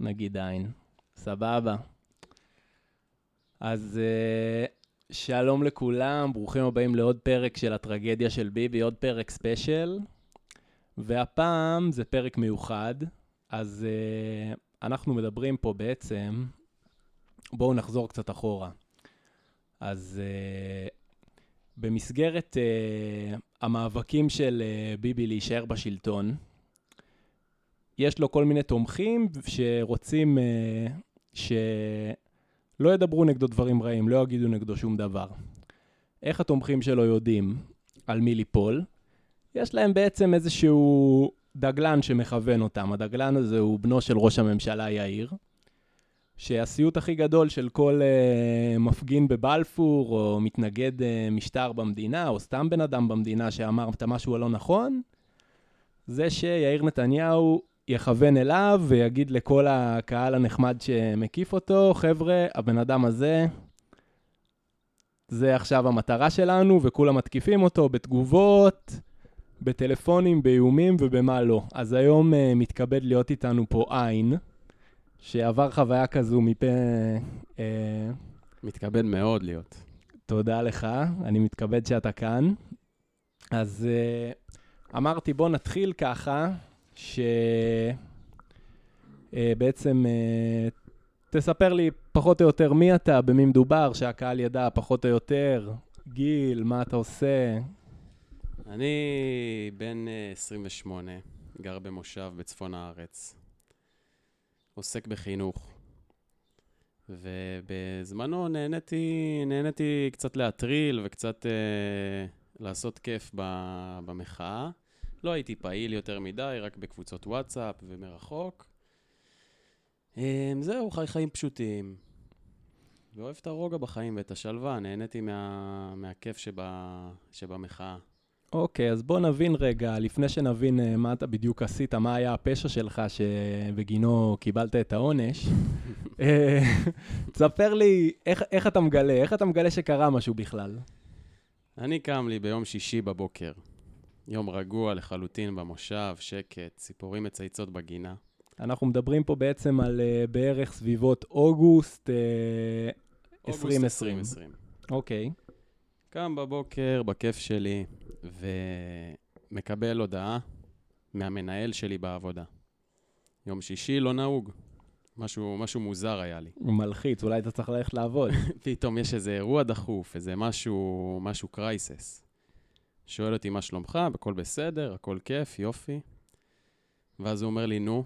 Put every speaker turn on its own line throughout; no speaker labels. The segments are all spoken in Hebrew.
נגיד עין. סבבה. אז אה, שלום לכולם, ברוכים הבאים לעוד פרק של הטרגדיה של ביבי, עוד פרק ספיישל. והפעם זה פרק מיוחד, אז uh, אנחנו מדברים פה בעצם, בואו נחזור קצת אחורה. אז uh, במסגרת uh, המאבקים של uh, ביבי להישאר בשלטון, יש לו כל מיני תומכים שרוצים uh, שלא ידברו נגדו דברים רעים, לא יגידו נגדו שום דבר. איך התומכים שלו יודעים על מי ליפול? יש להם בעצם איזשהו דגלן שמכוון אותם. הדגלן הזה הוא בנו של ראש הממשלה יאיר, שהסיוט הכי גדול של כל uh, מפגין בבלפור, או מתנגד uh, משטר במדינה, או סתם בן אדם במדינה שאמר את המשהו הלא נכון, זה שיאיר נתניהו יכוון אליו ויגיד לכל הקהל הנחמד שמקיף אותו, חבר'ה, הבן אדם הזה, זה עכשיו המטרה שלנו, וכולם מתקיפים אותו בתגובות, בטלפונים, באיומים ובמה לא. אז היום uh, מתכבד להיות איתנו פה עין, שעבר חוויה כזו מפה... Uh,
מתכבד מאוד להיות.
תודה לך, אני מתכבד שאתה כאן. אז uh, אמרתי, בוא נתחיל ככה, שבעצם uh, uh, תספר לי פחות או יותר מי אתה, במי מדובר, שהקהל ידע פחות או יותר, גיל, מה אתה עושה.
אני בן 28, אה, גר במושב בצפון הארץ. עוסק בחינוך. ובזמנו נהניתי, נהניתי קצת להטריל וקצת אה, לעשות כיף במחאה. לא הייתי פעיל יותר מדי, רק בקבוצות וואטסאפ ומרחוק. אה, זהו, חי חיים פשוטים. ואוהב את הרוגע בחיים ואת השלווה, נהניתי מה, מהכיף שבה, שבמחאה.
אוקיי, אז בוא נבין רגע, לפני שנבין uh, מה אתה בדיוק עשית, מה היה הפשע שלך שבגינו קיבלת את העונש, אה, תספר לי איך, איך אתה מגלה, איך אתה מגלה שקרה משהו בכלל.
אני קם לי ביום שישי בבוקר. יום רגוע לחלוטין במושב, שקט, ציפורים מצייצות בגינה.
אנחנו מדברים פה בעצם על uh, בערך סביבות אוגוסט, uh, אוגוסט 2020. 2020. אוקיי.
קם בבוקר, בכיף שלי, ומקבל הודעה מהמנהל שלי בעבודה. יום שישי לא נהוג. משהו, משהו מוזר היה לי.
הוא מלחיץ, אולי אתה צריך ללכת לעבוד.
פתאום יש איזה אירוע דחוף, איזה משהו, משהו קרייסס. שואל אותי מה שלומך, הכל בסדר, הכל כיף, יופי. ואז הוא אומר לי, נו,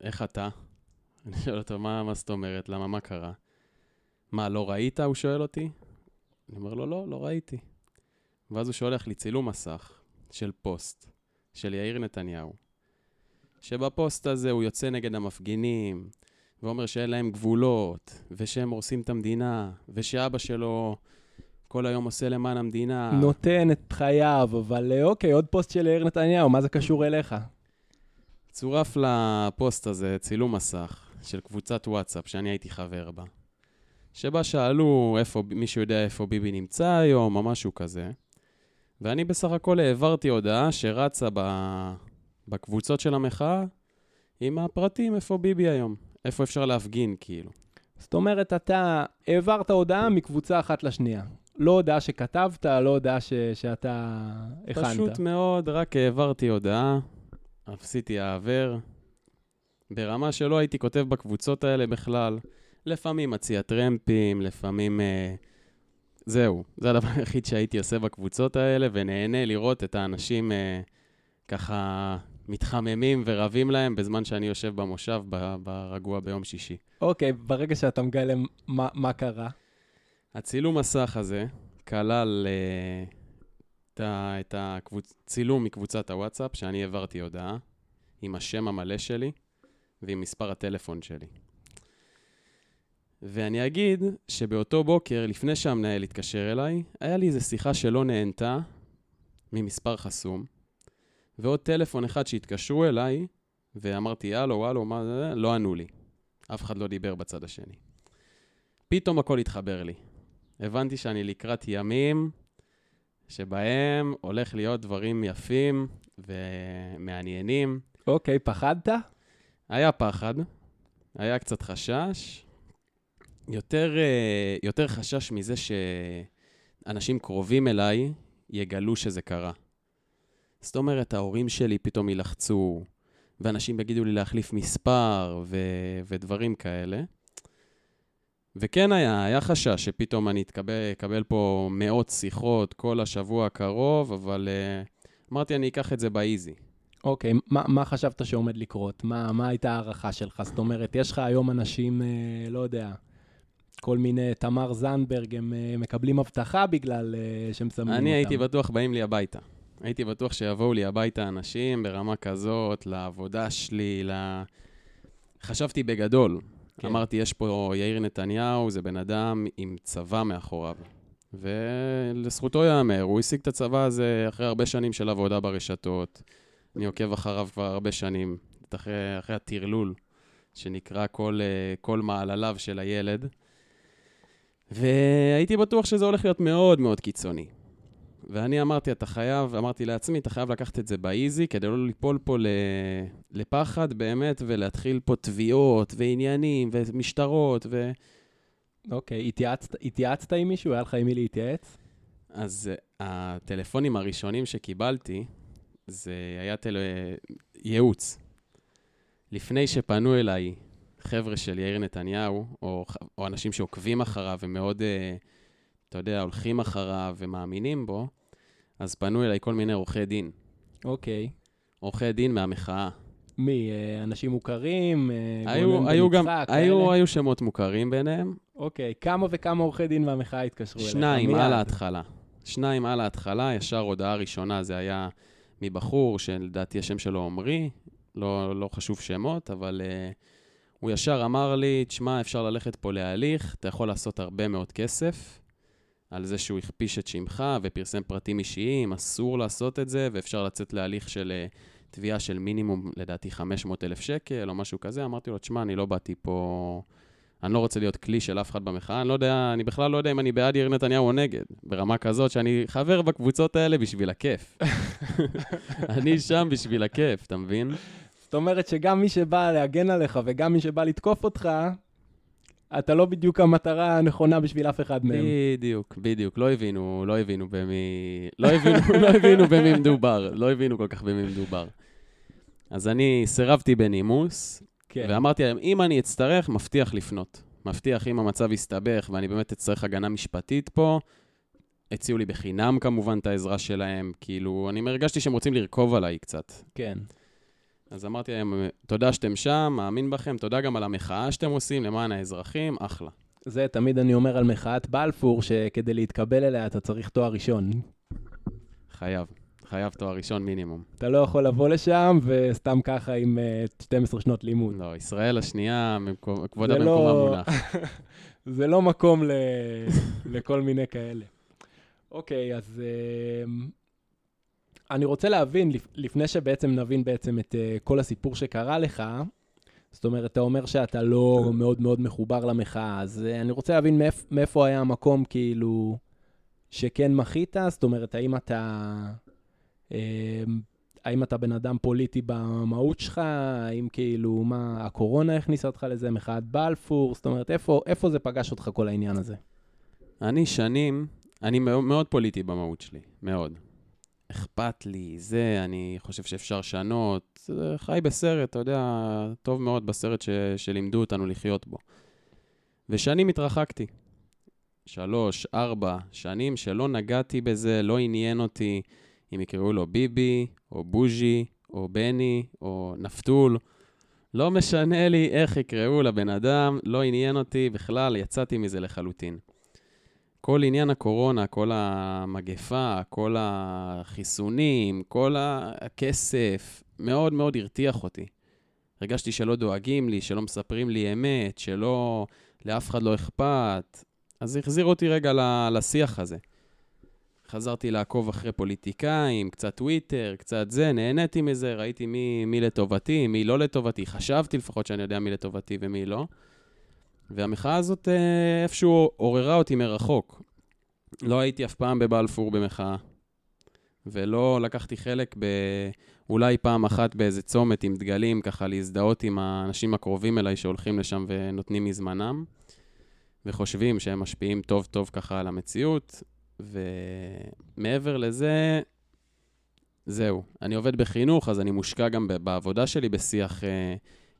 איך אתה? אני שואל אותו, מה, מה זאת אומרת? למה, מה קרה? מה, לא ראית? הוא שואל אותי. אני אומר לו, לא, לא ראיתי. ואז הוא שולח לי צילום מסך של פוסט של יאיר נתניהו, שבפוסט הזה הוא יוצא נגד המפגינים, ואומר שאין להם גבולות, ושהם הורסים את המדינה, ושאבא שלו כל היום עושה למען המדינה.
נותן את חייו, אבל אה, אוקיי, עוד פוסט של יאיר נתניהו, מה זה קשור אליך?
צורף לפוסט הזה צילום מסך של קבוצת וואטסאפ שאני הייתי חבר בה, שבה שאלו איפה, מישהו יודע איפה ביבי נמצא היום, או משהו כזה. ואני בסך הכל העברתי הודעה שרצה ב... בקבוצות של המחאה עם הפרטים איפה ביבי היום, איפה אפשר להפגין, כאילו.
זאת אומרת, אתה העברת הודעה מקבוצה אחת לשנייה. לא הודעה שכתבת, לא הודעה ש... שאתה הכנת.
פשוט מאוד, רק העברתי הודעה, עשיתי העבר, ברמה שלא הייתי כותב בקבוצות האלה בכלל. לפעמים מציע טרמפים, לפעמים... אה, זהו, זה הדבר היחיד שהייתי עושה בקבוצות האלה, ונהנה לראות את האנשים אה, ככה מתחממים ורבים להם בזמן שאני יושב במושב ברגוע ביום שישי.
אוקיי, okay, ברגע שאתה מגלה מה, מה קרה?
הצילום מסך הזה כלל אה, את הצילום מקבוצת הוואטסאפ, שאני העברתי הודעה, עם השם המלא שלי ועם מספר הטלפון שלי. ואני אגיד שבאותו בוקר, לפני שהמנהל התקשר אליי, היה לי איזו שיחה שלא נהנתה ממספר חסום, ועוד טלפון אחד שהתקשרו אליי, ואמרתי, הלו, הלו, מה זה? לא ענו לי. אף אחד לא דיבר בצד השני. פתאום הכל התחבר לי. הבנתי שאני לקראת ימים שבהם הולך להיות דברים יפים ומעניינים.
אוקיי, פחדת?
היה פחד, היה קצת חשש, יותר, אה, יותר חשש מזה שאנשים קרובים אליי יגלו שזה קרה. זאת אומרת, ההורים שלי פתאום יילחצו, ואנשים יגידו לי להחליף מספר ו- ודברים כאלה. וכן היה, היה חשש שפתאום אני אתקבל, אקבל פה מאות שיחות כל השבוע הקרוב, אבל uh, אמרתי, אני אקח את זה באיזי.
אוקיי, מה, מה חשבת שעומד לקרות? מה, מה הייתה ההערכה שלך? זאת אומרת, יש לך היום אנשים, אה, לא יודע, כל מיני, תמר זנדברג, הם אה, מקבלים אבטחה בגלל אה, שהם שמים אותם.
אני הייתי בטוח באים לי הביתה. הייתי בטוח שיבואו לי הביתה אנשים ברמה כזאת, לעבודה שלי, ל... חשבתי בגדול.
כן.
אמרתי, יש פה יאיר נתניהו, זה בן אדם עם צבא מאחוריו. ולזכותו ייאמר, הוא השיג את הצבא הזה אחרי הרבה שנים של עבודה ברשתות. אני עוקב אחריו כבר הרבה שנים, אחרי, אחרי הטרלול, שנקרא כל, אה, כל מעלליו של הילד. והייתי בטוח שזה הולך להיות מאוד מאוד קיצוני. ואני אמרתי, אתה חייב, אמרתי לעצמי, אתה חייב לקחת את זה באיזי, כדי לא ליפול פה ל... לפחד באמת, ולהתחיל פה תביעות, ועניינים, ומשטרות, ו...
אוקיי, התייעצת, התייעצת עם מישהו? היה לך עם מי להתייעץ?
אז uh, הטלפונים הראשונים שקיבלתי, זה היה טל... ייעוץ. לפני שפנו אליי חבר'ה של יאיר נתניהו, או, או אנשים שעוקבים אחריו ומאוד, uh, אתה יודע, הולכים אחריו ומאמינים בו, אז פנו אליי כל מיני עורכי דין.
אוקיי.
עורכי דין מהמחאה.
מי? אה, אנשים מוכרים? אה,
היו, היו גם, היו? היו שמות מוכרים ביניהם.
אוקיי, כמה וכמה עורכי דין מהמחאה התקשרו אליך?
שניים. על ההתחלה. שניים על ההתחלה, ישר הודעה ראשונה, זה היה מבחור, שלדעתי השם שלו עמרי, לא, לא חשוב שמות, אבל uh, הוא ישר אמר לי, תשמע, אפשר ללכת פה להליך, אתה יכול לעשות הרבה מאוד כסף על זה שהוא הכפיש את שמך ופרסם פרטים אישיים, אסור לעשות את זה, ואפשר לצאת להליך של uh, תביעה של מינימום, לדעתי, 500 אלף שקל או משהו כזה. אמרתי לו, תשמע, אני לא באתי פה... אני לא רוצה להיות כלי של אף אחד במחאה, אני לא יודע, אני בכלל לא יודע אם אני בעד יאיר נתניהו או נגד, ברמה כזאת שאני חבר בקבוצות האלה בשביל הכיף. אני שם בשביל הכיף, אתה מבין?
זאת אומרת שגם מי שבא להגן עליך וגם מי שבא לתקוף אותך, אתה לא בדיוק המטרה הנכונה בשביל אף אחד מהם.
בדיוק, בדיוק. לא הבינו, לא הבינו במי... לא הבינו, לא הבינו במי מדובר. לא הבינו כל כך במי מדובר. אז אני סירבתי בנימוס,
כן.
ואמרתי להם, אם אני אצטרך, מבטיח לפנות. מבטיח, אם המצב יסתבך ואני באמת אצטרך הגנה משפטית פה, הציעו לי בחינם כמובן את העזרה שלהם, כאילו, אני הרגשתי שהם רוצים לרכוב עליי קצת.
כן.
אז אמרתי להם, תודה שאתם שם, מאמין בכם, תודה גם על המחאה שאתם עושים למען האזרחים, אחלה.
זה תמיד אני אומר על מחאת בלפור, שכדי להתקבל אליה אתה צריך תואר ראשון.
חייב, חייב תואר ראשון מינימום.
אתה לא יכול לבוא לשם וסתם ככה עם אה, 12 שנות לימוד.
לא, ישראל השנייה, במקום- כבודה
זה
במקומה
לא-
מונח.
זה לא מקום ל... לכל מיני כאלה. אוקיי, אז אה, אני רוצה להבין, לפ- לפני שבעצם נבין בעצם את אה, כל הסיפור שקרה לך, זאת אומרת, אתה אומר שאתה לא מאוד מאוד מחובר למחאה, אז אה, אני רוצה להבין מאיפ, מאיפה היה המקום כאילו שכן מחית, זאת אומרת, האם אתה... אה, האם אתה בן אדם פוליטי במהות שלך? האם כאילו, מה, הקורונה הכניסה אותך לזה, מחאת בלפור? זאת אומרת, איפה, איפה זה פגש אותך כל העניין הזה?
אני שנים, אני מאוד, מאוד פוליטי במהות שלי, מאוד. אכפת לי, זה, אני חושב שאפשר לשנות. חי בסרט, אתה יודע, טוב מאוד בסרט ש, שלימדו אותנו לחיות בו. ושנים התרחקתי. שלוש, ארבע שנים שלא נגעתי בזה, לא עניין אותי אם יקראו לו ביבי, או בוז'י, או בני, או נפתול. לא משנה לי איך יקראו לבן אדם, לא עניין אותי בכלל, יצאתי מזה לחלוטין. כל עניין הקורונה, כל המגפה, כל החיסונים, כל הכסף, מאוד מאוד הרתיח אותי. הרגשתי שלא דואגים לי, שלא מספרים לי אמת, שלא, לאף אחד לא אכפת. אז החזיר אותי רגע לשיח הזה. חזרתי לעקוב אחרי פוליטיקאים, קצת טוויטר, קצת זה, נהניתי מזה, ראיתי מי, מי לטובתי, מי לא לטובתי, חשבתי לפחות שאני יודע מי לטובתי ומי לא. והמחאה הזאת אה, איפשהו עוררה אותי מרחוק. לא הייתי אף פעם בבלפור במחאה. ולא לקחתי חלק ב... אולי פעם אחת באיזה צומת עם דגלים, ככה להזדהות עם האנשים הקרובים אליי שהולכים לשם ונותנים מזמנם, וחושבים שהם משפיעים טוב-טוב ככה על המציאות, ומעבר לזה, זהו. אני עובד בחינוך, אז אני מושקע גם בעבודה שלי בשיח אה,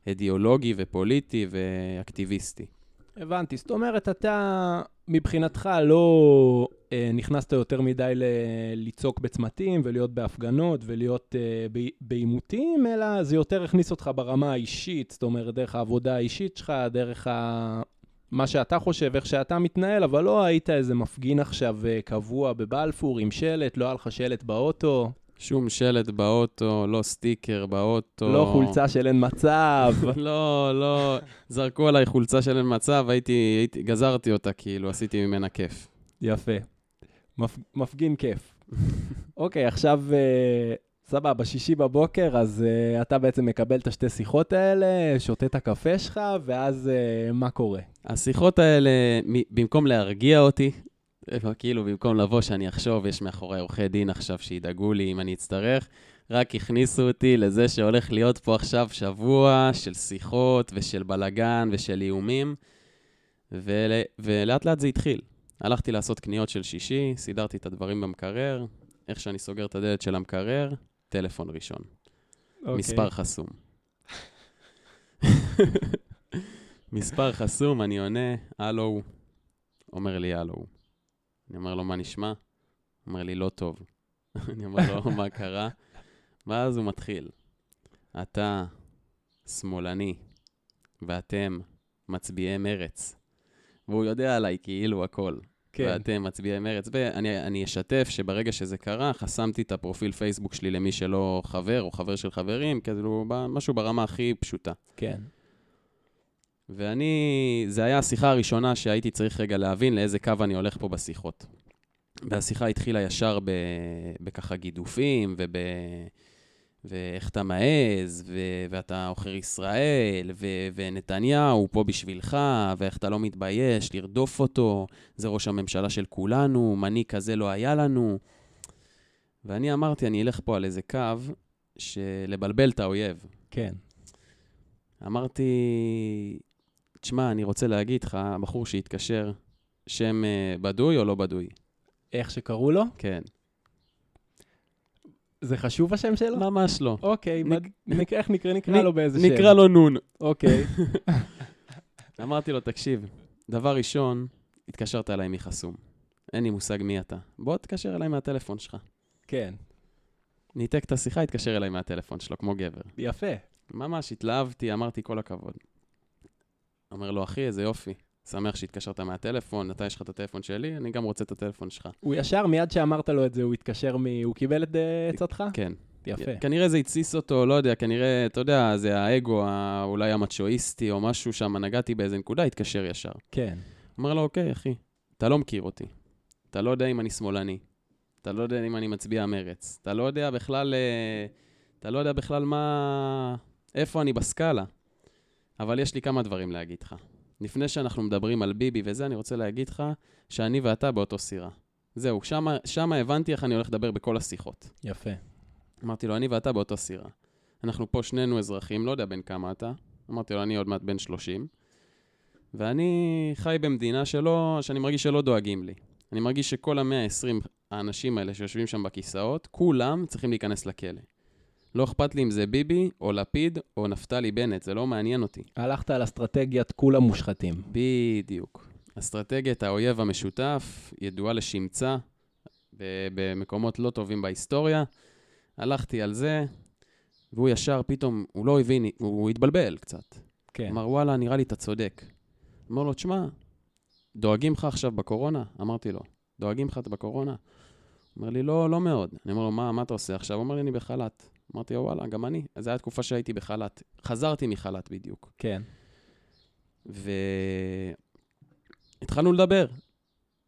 אידיאולוגי ופוליטי ואקטיביסטי.
הבנתי. זאת אומרת, אתה מבחינתך לא אה, נכנסת יותר מדי ל- לצעוק בצמתים ולהיות בהפגנות ולהיות אה, בעימותים, אלא זה יותר הכניס אותך ברמה האישית, זאת אומרת, דרך העבודה האישית שלך, דרך ה... מה שאתה חושב, איך שאתה מתנהל, אבל לא היית איזה מפגין עכשיו אה, קבוע בבלפור עם שלט, לא היה לך שלט באוטו.
שום שלט באוטו, לא סטיקר באוטו.
לא חולצה של אין מצב.
לא, לא, זרקו עליי חולצה של אין מצב, הייתי, הייתי, גזרתי אותה, כאילו, עשיתי ממנה כיף.
יפה. מפ... מפגין כיף. אוקיי, עכשיו, uh, סבבה, שישי בבוקר, אז uh, אתה בעצם מקבל את השתי שיחות האלה, שותה את הקפה שלך, ואז uh, מה קורה?
השיחות האלה, במקום להרגיע אותי, כאילו, במקום לבוא שאני אחשוב, יש מאחורי עורכי דין עכשיו שידאגו לי אם אני אצטרך, רק הכניסו אותי לזה שהולך להיות פה עכשיו שבוע של שיחות ושל בלגן ושל איומים, ול... ולאט לאט זה התחיל. הלכתי לעשות קניות של שישי, סידרתי את הדברים במקרר, איך שאני סוגר את הדלת של המקרר, טלפון ראשון.
אוקיי.
מספר חסום. מספר חסום, אני עונה, הלו, אומר לי הלו. אני אומר לו, מה נשמע? הוא אומר לי, לא טוב. אני אומר לו, מה קרה? ואז הוא מתחיל. אתה שמאלני, ואתם מצביעי מרץ. והוא יודע עליי כאילו הכל.
כן.
ואתם מצביעי מרץ. ואני אני אשתף שברגע שזה קרה, חסמתי את הפרופיל פייסבוק שלי למי שלא חבר או חבר של חברים, כאילו משהו ברמה הכי פשוטה.
כן.
ואני, זה היה השיחה הראשונה שהייתי צריך רגע להבין לאיזה קו אני הולך פה בשיחות. והשיחה התחילה ישר ב, בככה גידופים, וב... ואיך אתה מעז, ו... ואתה עוכר ישראל, ו... ונתניהו פה בשבילך, ואיך אתה לא מתבייש לרדוף אותו, זה ראש הממשלה של כולנו, מנהיג כזה לא היה לנו. ואני אמרתי, אני אלך פה על איזה קו של לבלבל את האויב.
כן.
אמרתי, תשמע, אני רוצה להגיד לך, הבחור שהתקשר, שם אה, בדוי או לא בדוי?
איך שקראו לו?
כן.
זה חשוב השם שלו?
ממש לא.
אוקיי,
נק-
נק- איך נקרא, נקרא
נק-
לו באיזה שם.
נקרא לו נון.
אוקיי.
אמרתי לו, תקשיב, דבר ראשון, התקשרת אליי מחסום. אין לי מושג מי אתה. בוא תתקשר אליי מהטלפון שלך.
כן.
ניתק את השיחה, התקשר אליי מהטלפון שלו, כמו גבר.
יפה.
ממש התלהבתי, אמרתי כל הכבוד. אומר לו, אחי, איזה יופי. שמח שהתקשרת מהטלפון, אתה יש לך את הטלפון שלי, אני גם רוצה את הטלפון שלך.
הוא ישר, מיד שאמרת לו את זה, הוא התקשר מ... הוא קיבל את אה, עצתך?
כן.
יפה.
כנראה זה התסיס אותו, לא יודע, כנראה, אתה יודע, זה האגו, אולי המצ'ואיסטי או משהו שם, נגעתי באיזה נקודה, התקשר ישר.
כן.
אומר לו, אוקיי, אחי, אתה לא מכיר אותי. אתה לא יודע אם אני שמאלני. אתה לא יודע אם אני מצביע מרץ. אתה לא יודע בכלל, אה, אתה לא יודע בכלל מה... איפה אני בסקאלה. אבל יש לי כמה דברים להגיד לך. לפני שאנחנו מדברים על ביבי וזה, אני רוצה להגיד לך שאני ואתה באותו סירה. זהו, שמה, שמה הבנתי איך אני הולך לדבר בכל השיחות.
יפה.
אמרתי לו, אני ואתה באותה סירה. אנחנו פה שנינו אזרחים, לא יודע בן כמה אתה. אמרתי לו, אני עוד מעט בן 30, ואני חי במדינה שלא, שאני מרגיש שלא דואגים לי. אני מרגיש שכל המאה ה-20 האנשים האלה שיושבים שם בכיסאות, כולם צריכים להיכנס לכלא. לא אכפת לי אם זה ביבי, או לפיד, או נפתלי בנט, זה לא מעניין אותי.
הלכת על אסטרטגיית כולם מושחתים.
בדיוק. אסטרטגיית האויב המשותף ידועה לשמצה במקומות לא טובים בהיסטוריה. הלכתי על זה, והוא ישר פתאום, הוא לא הבין, הוא, התבלבל קצת.
כן.
אמר, וואלה, נראה לי אתה צודק. אמר לו, תשמע, דואגים לך עכשיו בקורונה? אמרתי לו, דואגים לך בקורונה? אומר לי, לא, לא מאוד. אני אומר לו, מה, מה אתה עושה עכשיו? הוא אומר לי, אני בחל"ת. אמרתי וואלה, גם אני. אז זו הייתה תקופה שהייתי בחל"ת. חזרתי מחל"ת בדיוק.
כן.
והתחלנו לדבר.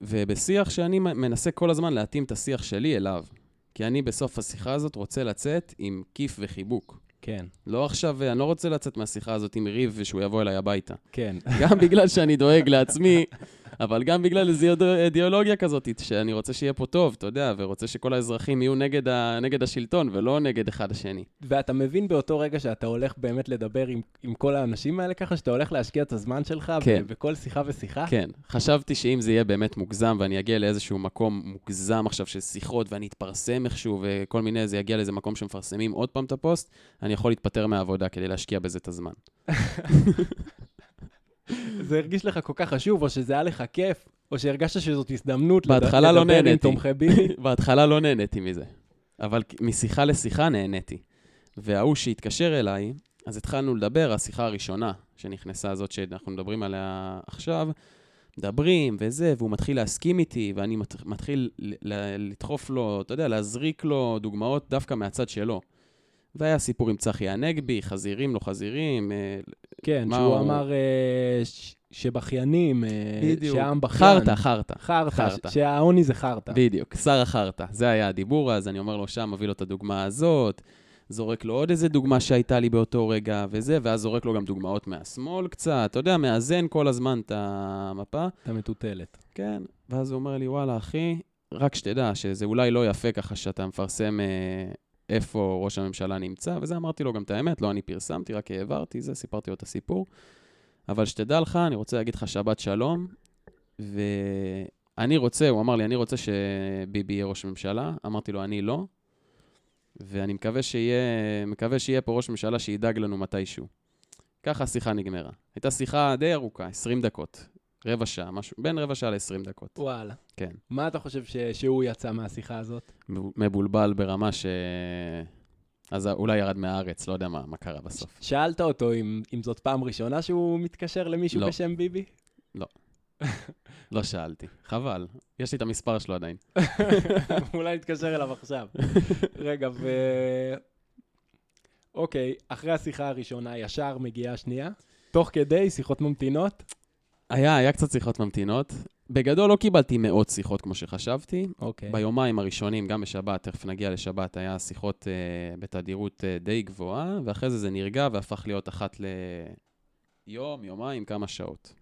ובשיח שאני מנסה כל הזמן להתאים את השיח שלי אליו. כי אני בסוף השיחה הזאת רוצה לצאת עם כיף וחיבוק.
כן.
לא עכשיו, אני לא רוצה לצאת מהשיחה הזאת עם ריב ושהוא יבוא אליי הביתה.
כן.
גם בגלל שאני דואג לעצמי, אבל גם בגלל איזו אידיאולוגיה כזאת, שאני רוצה שיהיה פה טוב, אתה יודע, ורוצה שכל האזרחים יהיו נגד, ה... נגד השלטון, ולא נגד אחד השני.
ואתה מבין באותו רגע שאתה הולך באמת לדבר עם, עם כל האנשים האלה ככה, שאתה הולך להשקיע את הזמן שלך
כן.
בכל שיחה ושיחה?
כן, חשבתי שאם זה יהיה באמת מוגזם, ואני אגיע לאיזשהו מקום מוגזם עכשיו של שיחות, ואני אתפרסם איכשהו, וכל מיני, זה יגיע לאיזה מקום שמפרסמים עוד פעם את הפוסט, אני יכול להתפטר מהעבודה כדי להשקיע בזה את הזמן.
זה הרגיש לך כל כך חשוב, או שזה היה לך כיף, או שהרגשת שזאת הזדמנות
בהתחלה לא
לדבר עם
נהניתי.
תומכי ביבי?
בהתחלה לא נהניתי מזה, אבל משיחה לשיחה נהניתי. וההוא שהתקשר אליי, אז התחלנו לדבר, השיחה הראשונה שנכנסה, הזאת שאנחנו מדברים עליה עכשיו, מדברים וזה, והוא מתחיל להסכים איתי, ואני מת- מתחיל לדחוף לו, אתה יודע, להזריק לו דוגמאות דווקא מהצד שלו. והיה סיפור עם צחי הנגבי, חזירים, לא חזירים, אה,
כן, שהוא
הוא-
אמר אה, ש- שבכיינים, אה,
בדיוק.
שהעם בכיין.
חרטא, חרטא.
חרטא, שהעוני זה חרטא.
בדיוק, שר החרטא. זה היה הדיבור אז, אני אומר לו שם, מביא לו את הדוגמה הזאת, זורק לו עוד איזה דוגמה שהייתה לי באותו רגע וזה, ואז זורק לו גם דוגמאות מהשמאל קצת, אתה יודע, מאזן כל הזמן את המפה.
את המטוטלת.
כן, ואז הוא אומר לי, וואלה, אחי, רק שתדע שזה אולי לא יפה ככה שאתה מפרסם אה, איפה ראש הממשלה נמצא, וזה אמרתי לו גם את האמת, לא אני פרסמתי, רק העברתי זה, סיפרתי לו את הסיפור. אבל שתדע לך, אני רוצה להגיד לך שבת שלום, ואני רוצה, הוא אמר לי, אני רוצה שביבי יהיה ראש ממשלה, אמרתי לו, אני לא, ואני מקווה שיהיה, מקווה שיהיה פה ראש ממשלה שידאג לנו מתישהו. ככה השיחה נגמרה. הייתה שיחה די ארוכה, 20 דקות, רבע שעה, משהו, בין רבע שעה ל-20 דקות.
וואלה.
כן.
מה אתה חושב ש- שהוא יצא מהשיחה הזאת?
מבולבל ברמה ש... אז אולי ירד מהארץ, לא יודע מה, מה קרה בסוף.
שאלת אותו אם, אם זאת פעם ראשונה שהוא מתקשר למישהו
לא.
בשם ביבי?
לא שאלתי, חבל. יש לי את המספר שלו עדיין.
אולי נתקשר אליו עכשיו. רגע, ו... אוקיי, אחרי השיחה הראשונה ישר מגיעה השנייה? תוך כדי שיחות ממתינות?
היה, היה קצת שיחות ממתינות. בגדול לא קיבלתי מאות שיחות כמו שחשבתי.
אוקיי.
ביומיים הראשונים, גם בשבת, תכף נגיע לשבת, היה שיחות אה, בתדירות אה, די גבוהה, ואחרי זה זה נרגע והפך להיות אחת ליום, יומיים, כמה שעות.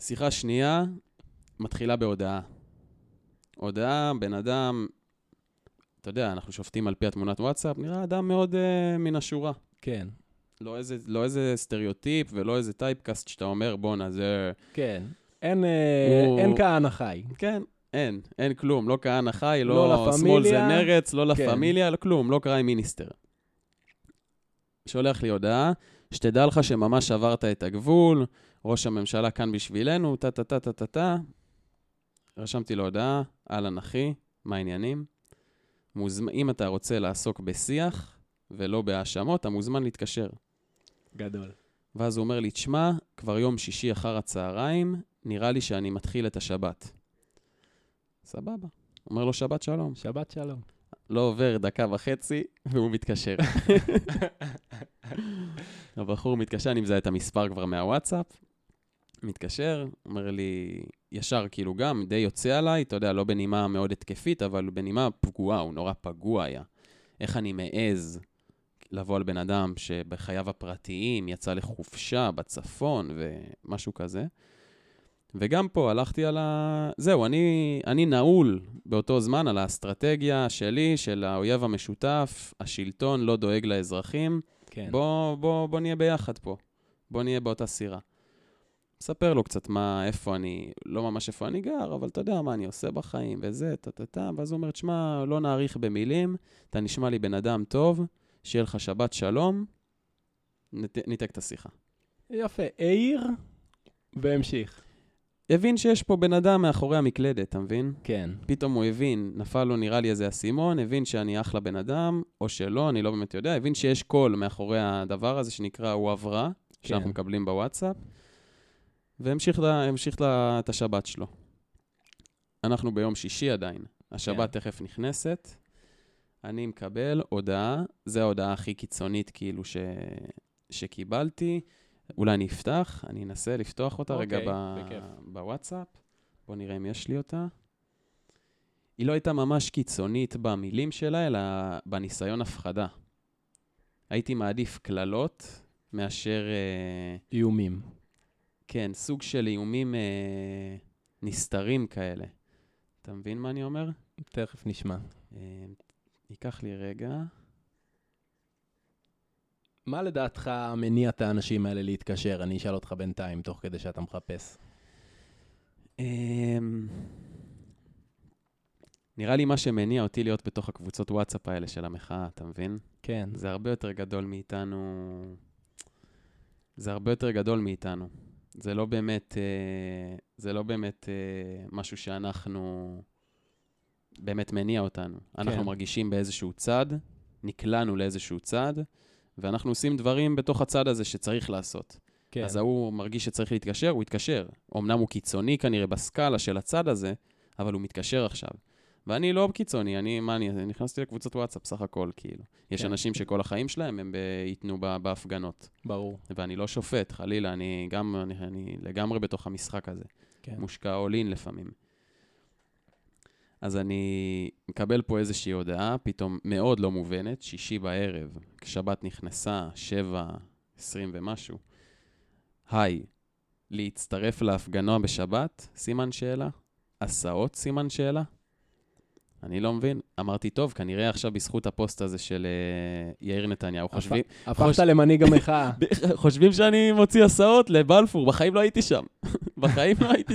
שיחה שנייה מתחילה בהודעה. הודעה, בן אדם, אתה יודע, אנחנו שופטים על פי התמונת וואטסאפ, נראה אדם מאוד אה, מן השורה.
כן,
לא איזה, לא איזה סטריאוטיפ ולא איזה typecast שאתה אומר, בואנה, זה...
כן. אין, אה,
הוא-
אין כהנא חי.
כן, אין, אין כלום. לא כהנא חי,
לא
לא, שמאל זה. מרץ, לא לה
כן.
פמיליה, לא כלום, לא Crime Minister. שולח לי הודעה, שתדע לך שממש עברת את הגבול, ראש הממשלה כאן בשבילנו, טה-טה-טה-טה-טה. רשמתי לו הודעה, אהלן אחי, מה העניינים? מוזמ... אם אתה רוצה לעסוק בשיח ולא בהאשמות, אתה מוזמן להתקשר.
גדול.
ואז הוא אומר לי, תשמע, כבר יום שישי אחר הצהריים, נראה לי שאני מתחיל את השבת. סבבה. אומר לו, שבת שלום.
שבת שלום.
לא עובר דקה וחצי, והוא מתקשר. הבחור מתקשר, אני מזהה את המספר כבר מהוואטסאפ, מתקשר, אומר לי, ישר כאילו גם, די יוצא עליי, אתה יודע, לא בנימה מאוד התקפית, אבל בנימה פגועה, הוא נורא פגוע היה. איך אני מעז לבוא על בן אדם שבחייו הפרטיים יצא לחופשה בצפון ומשהו כזה. וגם פה הלכתי על ה... זהו, אני, אני נעול באותו זמן על האסטרטגיה שלי, של האויב המשותף, השלטון לא דואג לאזרחים.
כן.
בוא, בוא, בוא נהיה ביחד פה. בוא נהיה באותה סירה. מספר לו קצת מה, איפה אני, לא ממש איפה אני גר, אבל אתה יודע מה אני עושה בחיים וזה, טה-טה-טה, ואז הוא אומר, תשמע, לא נאריך במילים, אתה נשמע לי בן אדם טוב, שיהיה לך שבת שלום, נת, ניתק את השיחה.
יפה. העיר והמשיך.
הבין שיש פה בן אדם מאחורי המקלדת, אתה מבין?
כן.
פתאום הוא הבין, נפל לו נראה לי איזה אסימון, הבין שאני אחלה בן אדם, או שלא, אני לא באמת יודע, הבין שיש קול מאחורי הדבר הזה שנקרא הוא עברה, שאנחנו
כן.
מקבלים בוואטסאפ, והמשיך, לה, המשיך לה, את השבת שלו. אנחנו ביום שישי עדיין, השבת
כן.
תכף נכנסת, אני מקבל הודעה, זו ההודעה הכי קיצונית כאילו ש... שקיבלתי, אולי אני אפתח, אני אנסה לפתוח אותה רגע
אוקיי,
ב...
בכיף.
בוואטסאפ. בואו נראה אם יש לי אותה. היא לא הייתה ממש קיצונית במילים שלה, אלא בניסיון הפחדה. הייתי מעדיף קללות מאשר... אה,
איומים.
כן, סוג של איומים אה, נסתרים כאלה. אתה מבין מה אני אומר?
תכף נשמע.
אה, ייקח לי רגע.
מה לדעתך מניע את האנשים האלה להתקשר? אני אשאל אותך בינתיים, תוך כדי שאתה מחפש.
אמ, נראה לי מה שמניע אותי להיות בתוך הקבוצות וואטסאפ האלה של המחאה, אתה מבין?
כן.
זה הרבה יותר גדול מאיתנו. זה הרבה יותר גדול מאיתנו. זה לא באמת, אה, זה לא באמת אה, משהו שאנחנו, באמת מניע אותנו. אנחנו
כן.
מרגישים באיזשהו צד, נקלענו לאיזשהו צד, ואנחנו עושים דברים בתוך הצד הזה שצריך לעשות.
כן.
אז ההוא מרגיש שצריך להתקשר, הוא יתקשר. אמנם הוא קיצוני כנראה בסקאלה של הצד הזה, אבל הוא מתקשר עכשיו. ואני לא קיצוני, אני, מה אני, נכנסתי לקבוצת וואטסאפ סך הכל, כאילו. יש
כן.
אנשים שכל החיים שלהם הם ייתנו בהפגנות.
ברור.
ואני לא שופט, חלילה, אני גם, אני, אני לגמרי בתוך המשחק הזה.
כן.
מושקע all in לפעמים. אז אני מקבל פה איזושהי הודעה, פתאום מאוד לא מובנת, שישי בערב, כשבת נכנסה, שבע, עשרים ומשהו. היי, להצטרף להפגנה בשבת? סימן שאלה. הסעות? סימן שאלה. אני לא מבין. אמרתי, טוב, כנראה עכשיו בזכות הפוסט הזה של אה, יאיר נתניהו, חושבים,
הפכת למנהיג המחאה.
חושבים שאני מוציא הסעות לבלפור, בחיים לא הייתי שם. בחיים לא הייתי,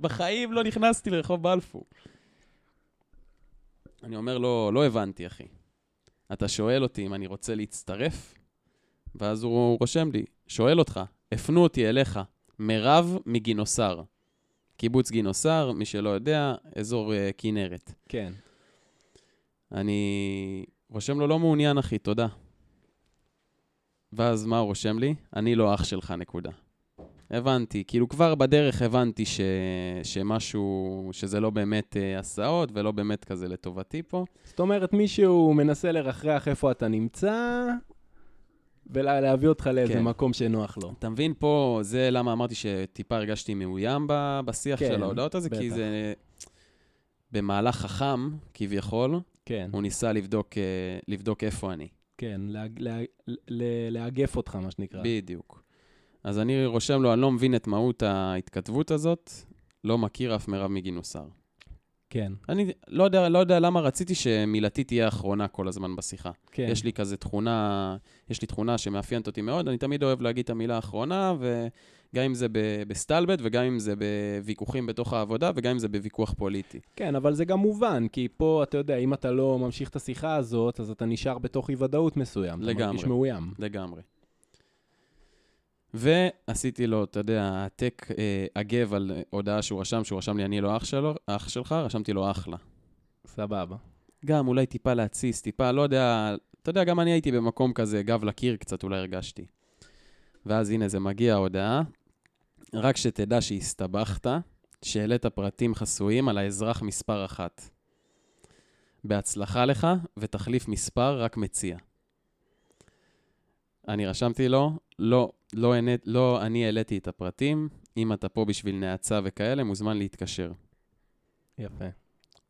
בחיים לא נכנסתי לרחוב בלפור. אני אומר לו, לא הבנתי, אחי. אתה שואל אותי אם אני רוצה להצטרף? ואז הוא רושם לי, שואל אותך, הפנו אותי אליך, מירב מגינוסר. קיבוץ גינוסר, מי שלא יודע, אזור uh, כנרת.
כן.
אני רושם לו, לא מעוניין, אחי, תודה. ואז מה הוא רושם לי? אני לא אח שלך, נקודה. הבנתי, כאילו כבר בדרך הבנתי ש... שמשהו, שזה לא באמת uh, הסעות ולא באמת כזה לטובתי פה.
זאת אומרת, מישהו מנסה לרחרח איפה אתה נמצא, ולהביא אותך לאיזה
כן.
מקום שנוח לו.
אתה מבין פה, זה למה אמרתי שטיפה הרגשתי מאוים ב... בשיח
כן,
של ההודעות הזה, כי
בטח.
זה במהלך חכם, כביכול,
כן,
הוא ניסה לבדוק, uh, לבדוק איפה אני.
כן, לה- לה- ל- לאגף אותך, מה שנקרא.
בדיוק. אז אני רושם לו, אני לא מבין את מהות ההתכתבות הזאת, לא מכיר אף מירב מגינוסר.
כן,
אני לא יודע, לא יודע למה רציתי שמילתי תהיה האחרונה כל הזמן בשיחה.
כן.
יש לי כזה תכונה, יש לי תכונה שמאפיינת אותי מאוד, אני תמיד אוהב להגיד את המילה האחרונה, וגם אם זה בסטלבט, וגם אם זה בוויכוחים בתוך העבודה, וגם אם זה בוויכוח פוליטי.
כן, אבל זה גם מובן, כי פה, אתה יודע, אם אתה לא ממשיך את השיחה הזאת, אז אתה נשאר בתוך אי-ודאות מסוים. אתה
לגמרי.
מרגיש מאוים.
לגמרי. ועשיתי לו, אתה יודע, העתק אה, אגב על הודעה שהוא רשם, שהוא רשם לי, אני לא אח, שלו, אח שלך, רשמתי לו אחלה.
סבבה.
גם אולי טיפה להתסיס, טיפה, לא יודע, אתה יודע, גם אני הייתי במקום כזה, גב לקיר קצת, אולי הרגשתי. ואז הנה זה מגיע ההודעה, רק שתדע שהסתבכת, שהעלית פרטים חסויים על האזרח מספר אחת. בהצלחה לך, ותחליף מספר רק מציע. אני רשמתי לו, לא, לא, ענית, לא אני העליתי את הפרטים, אם אתה פה בשביל נאצה וכאלה, מוזמן להתקשר.
יפה.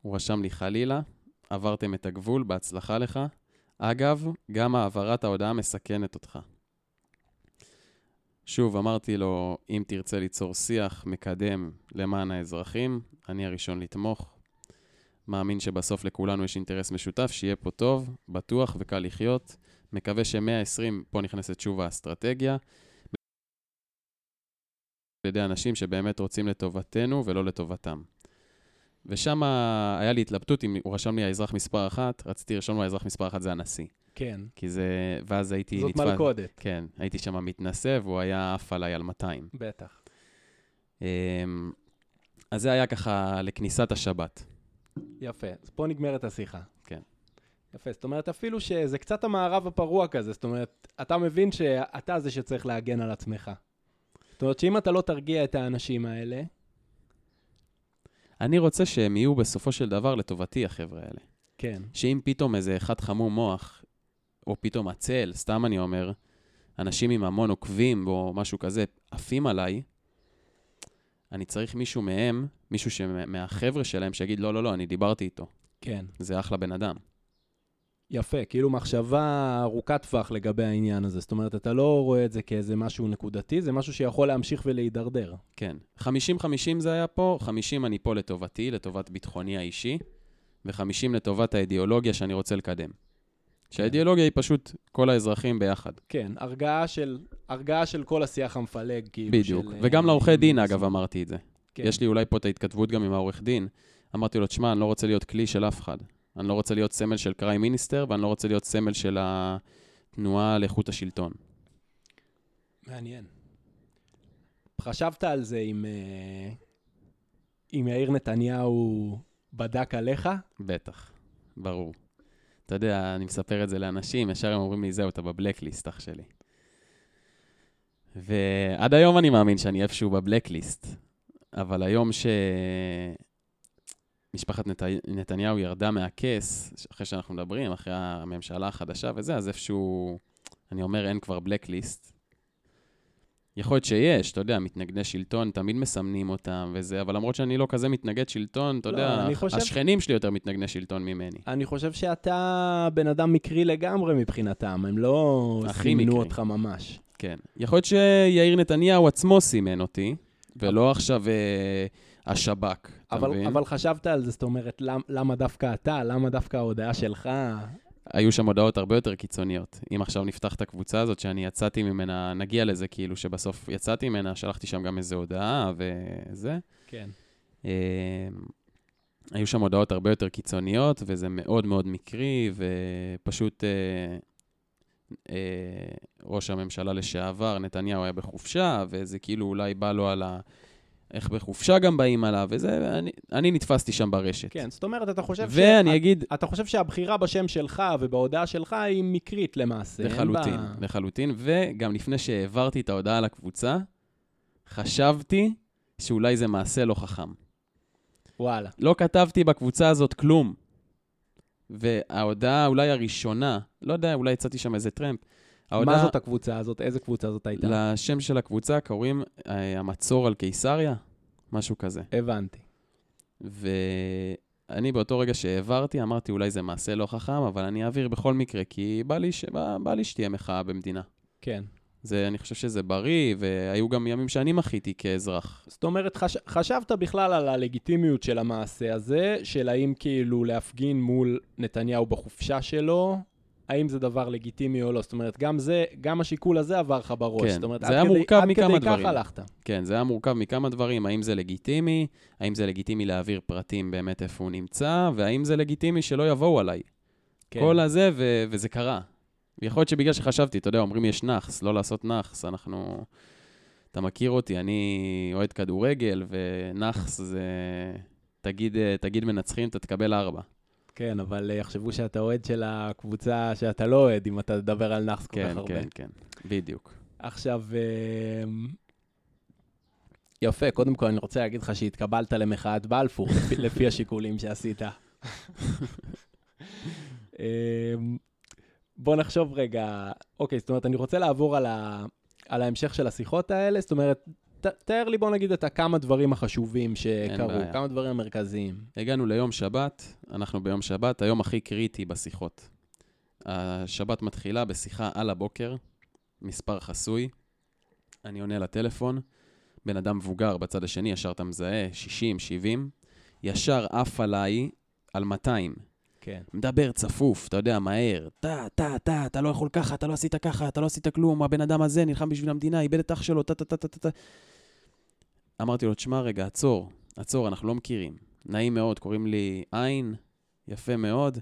הוא רשם לי חלילה, עברתם את הגבול, בהצלחה לך. אגב, גם העברת ההודעה מסכנת אותך. שוב, אמרתי לו, אם תרצה ליצור שיח מקדם למען האזרחים, אני הראשון לתמוך. מאמין שבסוף לכולנו יש אינטרס משותף, שיהיה פה טוב, בטוח וקל לחיות. מקווה ש-120, פה נכנסת שוב האסטרטגיה, על ידי אנשים שבאמת רוצים לטובתנו ולא לטובתם. ושם היה לי התלבטות אם הוא רשם לי האזרח מספר אחת, רציתי לרשום לו האזרח מספר אחת זה הנשיא.
כן.
כי זה, ואז הייתי
זאת מלכודת.
כן, הייתי שם מתנשא והוא היה עף עליי על 200.
בטח.
אמ, אז זה היה ככה לכניסת השבת.
יפה. אז פה נגמרת השיחה. יפה. זאת אומרת, אפילו שזה קצת המערב הפרוע כזה, זאת אומרת, אתה מבין שאתה זה שצריך להגן על עצמך. זאת אומרת, שאם אתה לא תרגיע את האנשים האלה,
אני רוצה שהם יהיו בסופו של דבר לטובתי, החבר'ה האלה.
כן,
שאם פתאום איזה אחד חמום מוח, או פתאום עצל, סתם אני אומר, אנשים עם המון עוקבים או משהו כזה, עפים עליי, אני צריך מישהו מהם, מישהו שמה- מהחבר'ה שלהם, שיגיד, לא, לא, לא, אני דיברתי איתו.
כן.
זה אחלה בן אדם.
יפה, כאילו מחשבה ארוכת טווח לגבי העניין הזה. זאת אומרת, אתה לא רואה את זה כאיזה משהו נקודתי, זה משהו שיכול להמשיך ולהידרדר.
כן. 50-50 זה היה פה, 50 אני פה לטובתי, לטובת ביטחוני האישי, ו-50 לטובת האידיאולוגיה שאני רוצה לקדם. שהאידיאולוגיה היא פשוט כל האזרחים ביחד.
כן, הרגעה של, הרגעה של כל השיח המפלג, כאילו.
בדיוק.
של,
וגם
אה,
לעורכי דין, אגב, אמרתי את זה.
כן.
יש לי אולי פה את ההתכתבות גם עם העורך דין. אמרתי לו, תשמע, אני לא רוצה להיות כלי של אף אחד. אני לא רוצה להיות סמל של קריים מיניסטר, ואני לא רוצה להיות סמל של התנועה לאיכות השלטון.
מעניין. חשבת על זה אם, אה, אם יאיר נתניהו בדק עליך?
בטח, ברור. אתה יודע, אני מספר את זה לאנשים, ישר הם אומרים לי, זהו, אתה בבלקליסט, אח שלי. ועד היום אני מאמין שאני איפשהו בבלקליסט, אבל היום שמשפחת נת... נתניהו ירדה מהכס, אחרי שאנחנו מדברים, אחרי הממשלה החדשה וזה, אז איפשהו, אני אומר, אין כבר בלקליסט. יכול להיות שיש, אתה יודע, מתנגדי שלטון, תמיד מסמנים אותם וזה, אבל למרות שאני לא כזה מתנגד שלטון, אתה
לא,
יודע,
חושב-
השכנים שלי יותר מתנגדי שלטון ממני.
אני חושב שאתה בן אדם מקרי לגמרי מבחינתם, הם לא סימנו. אותך ממש.
כן. יכול להיות שיאיר נתניהו עצמו סימן אותי, ולא עכשיו אה, השב"כ,
אבל? אבל חשבת על זה, זאת אומרת, למ, למה דווקא אתה? למה דווקא ההודעה שלך?
היו שם הודעות הרבה יותר קיצוניות. אם עכשיו נפתח את הקבוצה הזאת, שאני יצאתי ממנה, נגיע לזה כאילו, שבסוף יצאתי ממנה, שלחתי שם גם איזו הודעה וזה.
כן.
אה, היו שם הודעות הרבה יותר קיצוניות, וזה מאוד מאוד מקרי, ופשוט אה, אה, ראש הממשלה לשעבר, נתניהו, היה בחופשה, וזה כאילו אולי בא לו על ה... איך בחופשה גם באים עליו, וזה, אני, אני נתפסתי שם ברשת.
כן, זאת אומרת, אתה חושב
ואני
ש...
אגיד,
אתה חושב שהבחירה בשם שלך ובהודעה שלך היא מקרית למעשה.
לחלוטין,
בה-
לחלוטין, וגם לפני שהעברתי את ההודעה לקבוצה, חשבתי שאולי זה מעשה לא חכם.
וואלה.
לא כתבתי בקבוצה הזאת כלום. וההודעה אולי הראשונה, לא יודע, אולי יצאתי שם איזה טרמפ. ההודעה,
מה זאת הקבוצה הזאת? איזה קבוצה זאת הייתה?
לשם של הקבוצה קוראים אה, המצור על קיסריה, משהו כזה.
הבנתי.
ואני באותו רגע שהעברתי, אמרתי אולי זה מעשה לא חכם, אבל אני אעביר בכל מקרה, כי בא לי, ש... בא, בא לי שתהיה מחאה במדינה.
כן.
זה, אני חושב שזה בריא, והיו גם ימים שאני מחיתי כאזרח.
זאת אומרת, חש... חשבת בכלל על הלגיטימיות של המעשה הזה, של האם כאילו להפגין מול נתניהו בחופשה שלו, האם זה דבר לגיטימי או לא? זאת אומרת, גם זה, גם השיקול הזה עבר לך בראש.
כן,
זאת אומרת,
זה
עד
היה
כדי-
מורכב
עד
מכמה
כדי
דברים.
כך הלכת.
כן, זה היה מורכב מכמה דברים, האם זה לגיטימי, האם זה לגיטימי להעביר פרטים באמת איפה הוא נמצא, והאם זה לגיטימי שלא יבואו עליי.
כן.
כל הזה, ו- וזה קרה. ויכול להיות שבגלל שחשבתי, אתה יודע, אומרים יש נאחס, לא לעשות נאחס, אנחנו... אתה מכיר אותי, אני אוהד כדורגל, ונאחס זה... תגיד, אה, תגיד מנצחים, אתה תקבל ארבע.
כן, אבל אה, יחשבו שאתה אוהד של הקבוצה שאתה לא אוהד, אם אתה תדבר על נאחס כל
כן,
כך הרבה.
כן, כן, בדיוק.
עכשיו, אמ, יפה, קודם כל אני רוצה להגיד לך שהתקבלת למחאת בלפור, לפי- לפי השיקולים שעשית. אמ, בוא נחשוב רגע, אוקיי, זאת אומרת, אני רוצה לעבור על, ה, על ההמשך של השיחות האלה, זאת אומרת, ת, תאר לי, בוא נגיד, את הכמה דברים החשובים שקרו. כמה דברים המרכזיים.
הגענו ליום שבת, אנחנו ביום שבת, היום הכי קריטי בשיחות. השבת מתחילה בשיחה על הבוקר, מספר חסוי, אני עונה לטלפון, בן אדם מבוגר בצד השני, ישר אתה מזהה, 60, 70, ישר עף עליי על 200.
כן.
מדבר צפוף, אתה יודע, מהר. טה, טה, טה, אתה לא יכול ככה, אתה לא עשית ככה, אתה לא עשית כלום, הבן אדם הזה נלחם בשביל המדינה, איבד את אח שלו, טה, טה, טה, טה, טה. אמרתי לו, תשמע רגע, עצור, עצור, אנחנו לא מכירים. נעים מאוד, קוראים לי עין, יפה מאוד.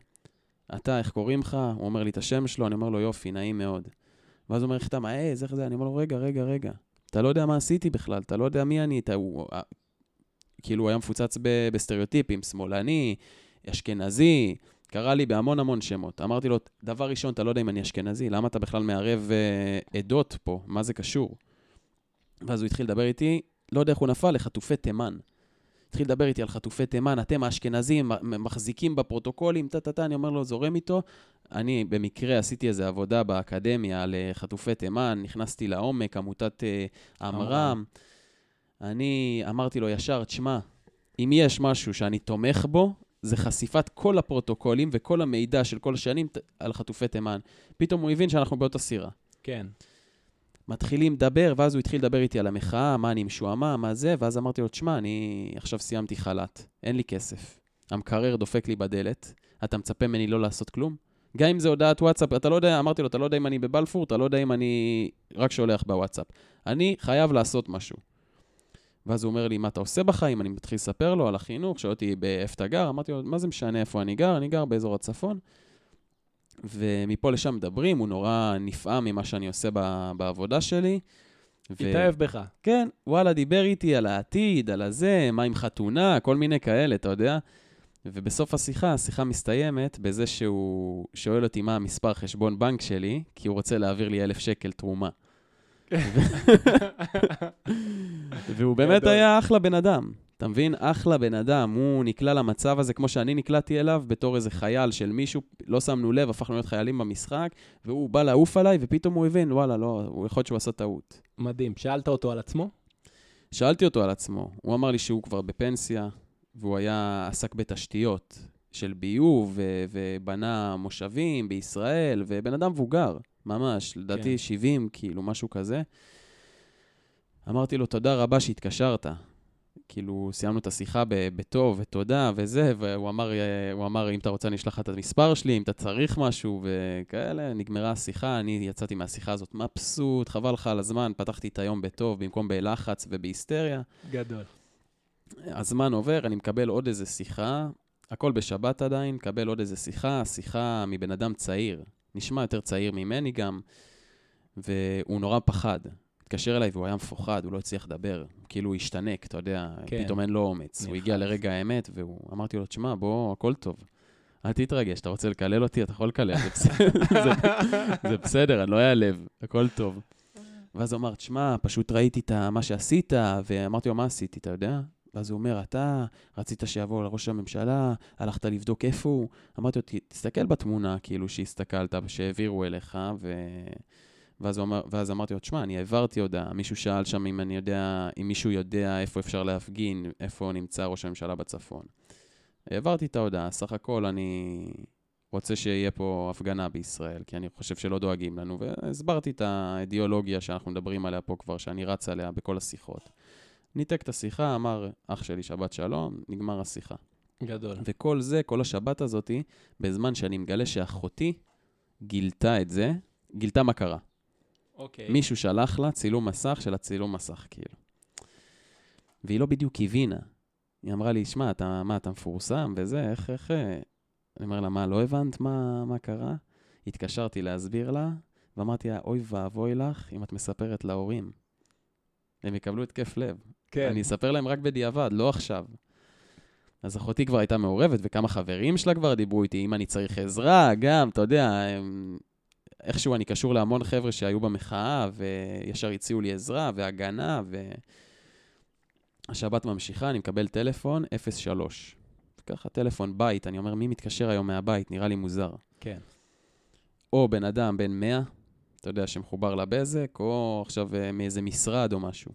אתה, איך קוראים לך? הוא אומר לי את השם שלו, אני אומר לו, יופי, נעים מאוד. ואז הוא אומר, איך אתה מעז, איך זה? אני אומר לו, רגע, רגע, רגע. אתה לא יודע מה עשיתי בכלל, אתה לא יודע מי אני, אתה... הוא... כאילו, הוא היה מפוצץ ב- בסטריאוטיפים, שמאלני, אשכנזי, קרא לי בהמון המון שמות. אמרתי לו, דבר ראשון, אתה לא יודע אם אני אשכנזי, למה אתה בכלל מערב אה, עדות פה? מה זה קשור? ואז הוא התחיל לדבר איתי, לא יודע איך הוא נפל, לחטופי תימן. התחיל לדבר איתי על חטופי תימן, אתם האשכנזים מחזיקים בפרוטוקולים, טה-טה-טה, אני אומר לו, זורם איתו. אני במקרה עשיתי איזו עבודה באקדמיה על אה, חטופי תימן, נכנסתי לעומק, עמותת אה, עמרם. אני אמרתי לו ישר, תשמע, אם יש משהו שאני תומך בו, זה חשיפת כל הפרוטוקולים וכל המידע של כל השנים על חטופי תימן. פתאום הוא הבין שאנחנו באותה סירה.
כן.
מתחילים לדבר, ואז הוא התחיל לדבר איתי על המחאה, מה אני משועמם, מה זה, ואז אמרתי לו, תשמע, אני עכשיו סיימתי חל"ת, אין לי כסף. המקרר דופק לי בדלת, אתה מצפה ממני לא לעשות כלום? גם אם זה הודעת וואטסאפ, אתה לא יודע, אמרתי לו, אתה לא יודע אם אני בבלפור, אתה לא יודע אם אני רק שולח בוואטסאפ. אני חייב לעשות משהו. ואז הוא אומר לי, מה אתה עושה בחיים? אני מתחיל לספר לו על החינוך, שואל אותי באיפה אתה גר, אמרתי לו, מה זה משנה איפה אני גר? אני גר באזור הצפון. ומפה לשם מדברים, הוא נורא נפעם ממה שאני עושה ב- בעבודה שלי. ו-
התאהב בך.
כן, וואלה, דיבר איתי על העתיד, על הזה, מה עם חתונה, כל מיני כאלה, אתה יודע? ובסוף השיחה, השיחה מסתיימת בזה שהוא שואל אותי מה המספר חשבון בנק שלי, כי הוא רוצה להעביר לי אלף שקל תרומה. והוא באמת. היה אחלה בן אדם. אתה מבין? אחלה בן אדם. הוא נקלע למצב הזה כמו שאני נקלעתי אליו, בתור איזה חייל של מישהו, לא שמנו לב, הפכנו להיות חיילים במשחק, והוא בא לעוף עליי, ופתאום הוא הבין, וואלה, לא, יכול להיות שהוא עשה טעות.
מדהים. שאלת אותו על עצמו?
שאלתי אותו על עצמו, הוא אמר לי שהוא כבר בפנסיה, והוא היה עסק בתשתיות של ביוב, ו- ובנה מושבים בישראל, ובן אדם מבוגר, ממש, לדעתי
כן.
70, כאילו, משהו כזה. אמרתי לו, תודה רבה שהתקשרת. כאילו, סיימנו את השיחה בטוב, ותודה, וזה, והוא אמר, אה, אמר, אם אתה רוצה, אני אשלח לך את המספר שלי, אם אתה צריך משהו, וכאלה. נגמרה השיחה, אני יצאתי מהשיחה הזאת מבסוט, חבל לך על הזמן, פתחתי את היום בטוב, במקום בלחץ ובהיסטריה.
גדול.
הזמן עובר, אני מקבל עוד איזה שיחה, הכל בשבת עדיין, מקבל עוד איזה שיחה, שיחה מבן אדם צעיר, נשמע יותר צעיר ממני גם, והוא נורא פחד. התקשר אליי והוא היה מפוחד, הוא לא הצליח לדבר, כאילו הוא השתנק, אתה יודע,
כן.
פתאום אין לו אומץ. הוא
נלחץ.
הגיע לרגע האמת, ואמרתי לו, תשמע, בוא, הכל טוב. אל תתרגש, אתה רוצה לקלל אותי, אתה יכול לקלל, זה בסדר, זה, זה בסדר, אני לא אעלב, הכל טוב. ואז הוא אמר, תשמע, פשוט ראיתי את מה שעשית, ואמרתי לו, מה עשיתי, אתה יודע? ואז הוא אומר, אתה רצית שיבוא לראש הממשלה, הלכת לבדוק איפה הוא. אמרתי לו, "ת- תסתכל בתמונה, כאילו, שהסתכלת, שהעבירו אליך, ו... ואז, אמר, ואז אמרתי לו, תשמע, אני העברתי הודעה, מישהו שאל שם אם אני יודע, אם מישהו יודע איפה אפשר להפגין, איפה נמצא ראש הממשלה בצפון. העברתי את ההודעה, סך הכל אני רוצה שיהיה פה הפגנה בישראל, כי אני חושב שלא דואגים לנו, והסברתי את האידיאולוגיה שאנחנו מדברים עליה פה כבר, שאני רץ עליה בכל השיחות. ניתק את השיחה, אמר, אח שלי, שבת שלום, נגמר השיחה.
גדול.
וכל זה, כל השבת הזאתי, בזמן שאני מגלה שאחותי גילתה את זה, גילתה מה קרה.
אוקיי.
מישהו שלח לה צילום מסך של הצילום מסך, כאילו. והיא לא בדיוק הבינה. היא אמרה לי, שמע, אתה, מה, אתה מפורסם וזה, איך, איך... אה?" אני אומר לה, מה, לא הבנת מה, מה קרה? התקשרתי להסביר לה, ואמרתי לה, אוי ואבוי לך אם את מספרת להורים. הם יקבלו התקף לב.
כן.
אני אספר להם רק בדיעבד, לא עכשיו. אז אחותי כבר הייתה מעורבת, וכמה חברים שלה כבר דיברו איתי, אם אני צריך עזרה, גם, אתה יודע, הם... איכשהו אני קשור להמון חבר'ה שהיו במחאה, וישר הציעו לי עזרה והגנה, ו... השבת ממשיכה, אני מקבל טלפון 03. ככה, טלפון בית, אני אומר, מי מתקשר היום מהבית? נראה לי מוזר.
כן.
או בן אדם בן 100, אתה יודע, שמחובר לבזק, או עכשיו אה, מאיזה משרד או משהו.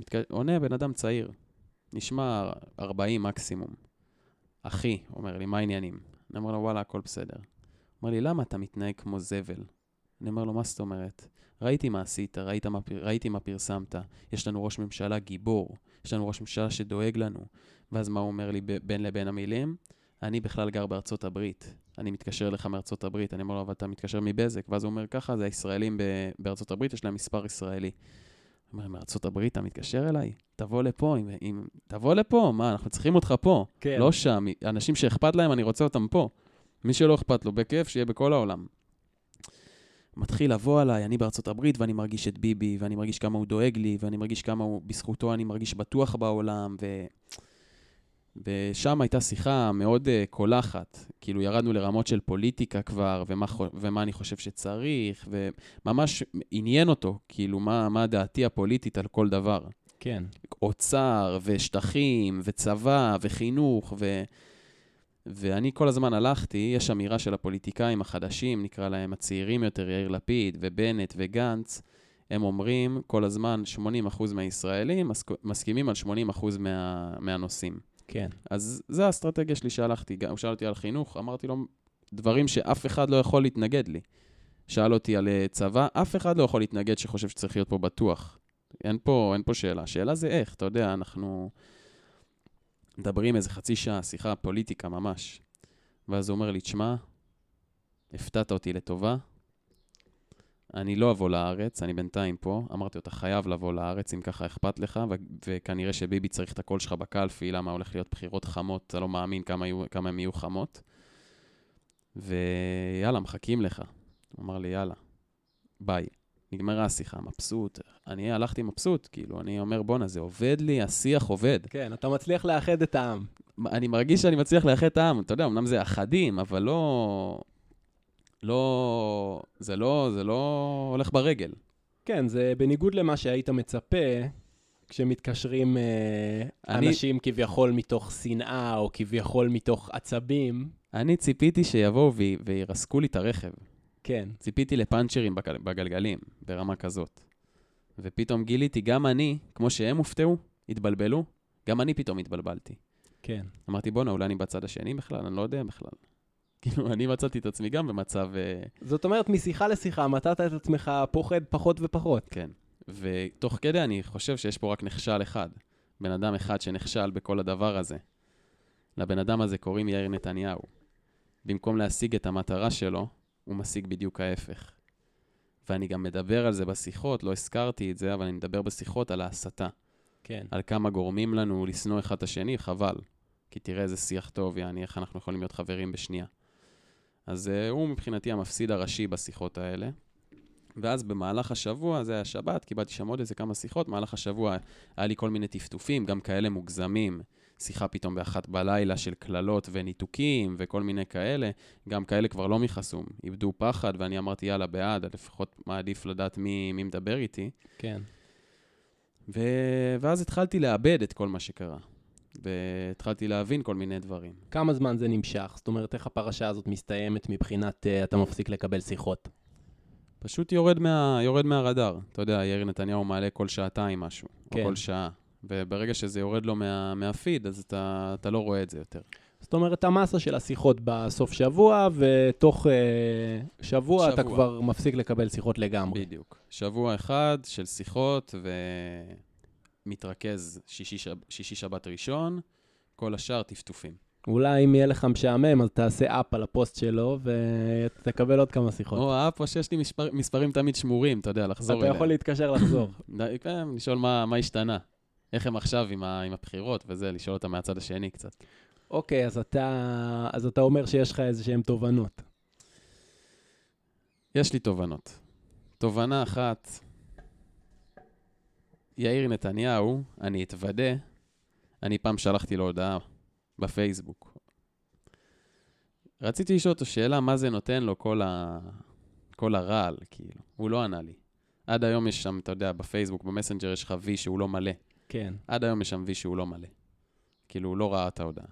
מתק... עונה בן אדם צעיר, נשמע 40 מקסימום. אחי, אומר לי, מה העניינים? אני אומר לו, וואלה, הכל בסדר. אומר לי, למה אתה מתנהג כמו זבל? אני אומר לו, מה זאת אומרת? ראיתי מה עשית, ראית מה, ראיתי מה פרסמת, יש לנו ראש ממשלה גיבור, יש לנו ראש ממשלה שדואג לנו. ואז מה הוא אומר לי בין לבין המילים? אני בכלל גר בארצות הברית. אני מתקשר אליך מארצות הברית, אני אומר לו, אבל אתה מתקשר מבזק. ואז הוא אומר, ככה, זה הישראלים ב- בארצות הברית, יש להם מספר ישראלי. הוא אומר, מארצות הברית אתה מתקשר אליי? תבוא לפה, אם, אם, תבוא לפה, מה, אנחנו צריכים אותך פה.
כן.
לא שם. אנשים שאכפת להם, אני רוצה אותם פה. מי שלא אכפת לו, בכיף, שיהיה בכל העולם. מתחיל לבוא עליי, אני בארצות הברית, ואני מרגיש את ביבי, ואני מרגיש כמה הוא דואג לי, ואני מרגיש כמה הוא, בזכותו אני מרגיש בטוח בעולם, ו... ושם הייתה שיחה מאוד uh, קולחת. כאילו, ירדנו לרמות של פוליטיקה כבר, ומה, ומה אני חושב שצריך, וממש עניין אותו, כאילו, מה, מה דעתי הפוליטית על כל דבר.
כן.
אוצר, ושטחים, וצבא, וחינוך, ו... ואני כל הזמן הלכתי, יש אמירה של הפוליטיקאים החדשים, נקרא להם הצעירים יותר, יאיר לפיד, ובנט, וגנץ, הם אומרים כל הזמן, 80% מהישראלים מסכימים על 80% מה... מהנושאים.
כן.
אז זו האסטרטגיה שלי שהלכתי. הוא שאל אותי על חינוך, אמרתי לו דברים שאף אחד לא יכול להתנגד לי. שאל אותי על אה, צבא, אף אחד לא יכול להתנגד שחושב שצריך להיות פה בטוח. אין פה, אין פה שאלה. השאלה זה איך, אתה יודע, אנחנו מדברים איזה חצי שעה, שיחה פוליטיקה ממש. ואז הוא אומר לי, תשמע, הפתעת אותי לטובה, אני לא אבוא לארץ, אני בינתיים פה. אמרתי לו, אתה חייב לבוא לארץ אם ככה אכפת לך, ו- וכנראה שביבי צריך את הקול שלך בקלפי, למה הולך להיות בחירות חמות, אתה לא מאמין כמה, יהיו, כמה הן יהיו חמות. ויאללה, מחכים לך. הוא אמר לי, יאללה, ביי. נגמרה השיחה, מבסוט. אני הלכתי מבסוט, כאילו, אני אומר, בואנה, זה עובד לי, השיח עובד.
כן, אתה מצליח לאחד את העם.
אני מרגיש שאני מצליח לאחד את העם, אתה יודע, אמנם זה אחדים, אבל לא... לא... זה לא... זה לא הולך ברגל.
כן, זה בניגוד למה שהיית מצפה, כשמתקשרים אה,
אני-
אנשים כביכול מתוך שנאה, או כביכול מתוך עצבים.
אני ציפיתי שיבואו וי- וירסקו לי את הרכב.
כן,
ציפיתי לפאנצ'רים בגל, בגלגלים, ברמה כזאת. ופתאום גיליתי, גם אני, כמו שהם הופתעו, התבלבלו, גם אני פתאום התבלבלתי.
כן.
אמרתי, בואנה, אולי אני בצד השני בכלל? אני לא יודע בכלל. כאילו, אני מצאתי את עצמי גם במצב... אה,
זאת אומרת, משיחה לשיחה מצאת את עצמך פוחד פחות ופחות.
כן. ותוך כדי אני חושב שיש פה רק נכשל אחד. בן אדם אחד שנכשל בכל הדבר הזה. לבן אדם הזה קוראים יאיר נתניהו. במקום להשיג את המטרה שלו, הוא משיג בדיוק ההפך. ואני גם מדבר על זה בשיחות, לא הזכרתי את זה, אבל אני מדבר בשיחות על ההסתה.
כן.
על כמה גורמים לנו לשנוא אחד את השני, חבל. כי תראה איזה שיח טוב, יעני, איך אנחנו יכולים להיות חברים בשנייה. אז uh, הוא מבחינתי המפסיד הראשי בשיחות האלה. ואז במהלך השבוע, זה היה שבת, קיבלתי שם עוד איזה כמה שיחות, במהלך השבוע היה לי כל מיני טפטופים, גם כאלה מוגזמים. שיחה פתאום באחת בלילה של קללות וניתוקים וכל מיני כאלה. גם כאלה כבר לא מחסום, איבדו פחד, ואני אמרתי, יאללה, בעד, לפחות מעדיף לדעת מי, מי מדבר איתי.
כן.
ו... ואז התחלתי לאבד את כל מה שקרה. והתחלתי להבין כל מיני דברים.
כמה זמן זה נמשך? זאת אומרת, איך הפרשה הזאת מסתיימת מבחינת uh, אתה מפסיק לקבל שיחות?
פשוט יורד, מה... יורד מהרדאר. אתה יודע, יאיר נתניהו מעלה כל שעתיים משהו,
כן.
או כל שעה. וברגע שזה יורד לו מה... מהפיד, אז אתה... אתה לא רואה את זה יותר.
זאת אומרת, המסה של השיחות בסוף שבוע, ותוך uh, שבוע, אתה
שבוע.
כבר מפסיק לקבל שיחות לגמרי.
בדיוק. שבוע אחד של שיחות ומתרכז שישי, שב... שישי שבת ראשון, כל השאר טפטופים.
אולי אם יהיה לך משעמם, אז תעשה אפ על הפוסט שלו, ותקבל עוד כמה שיחות.
או האפ, או שיש לי מספר... מספרים תמיד שמורים, אתה יודע, לחזור
אתה
אליהם.
יכול להתקשר לחזור.
כן, לשאול מה, מה השתנה. איך הם עכשיו עם, ה, עם הבחירות וזה, לשאול אותם מהצד השני קצת.
אוקיי, אז אתה, אז אתה אומר שיש לך איזה שהן תובנות.
יש לי תובנות. תובנה אחת, יאיר נתניהו, אני אתוודה, אני פעם שלחתי לו הודעה בפייסבוק. רציתי לשאול אותו שאלה, מה זה נותן לו כל, ה... כל הרעל, כאילו. הוא לא ענה לי. עד היום יש שם, אתה יודע, בפייסבוק, במסנג'ר יש לך וי שהוא לא מלא.
כן.
עד היום יש שם וי שהוא לא מלא. כאילו, הוא לא ראה את ההודעה.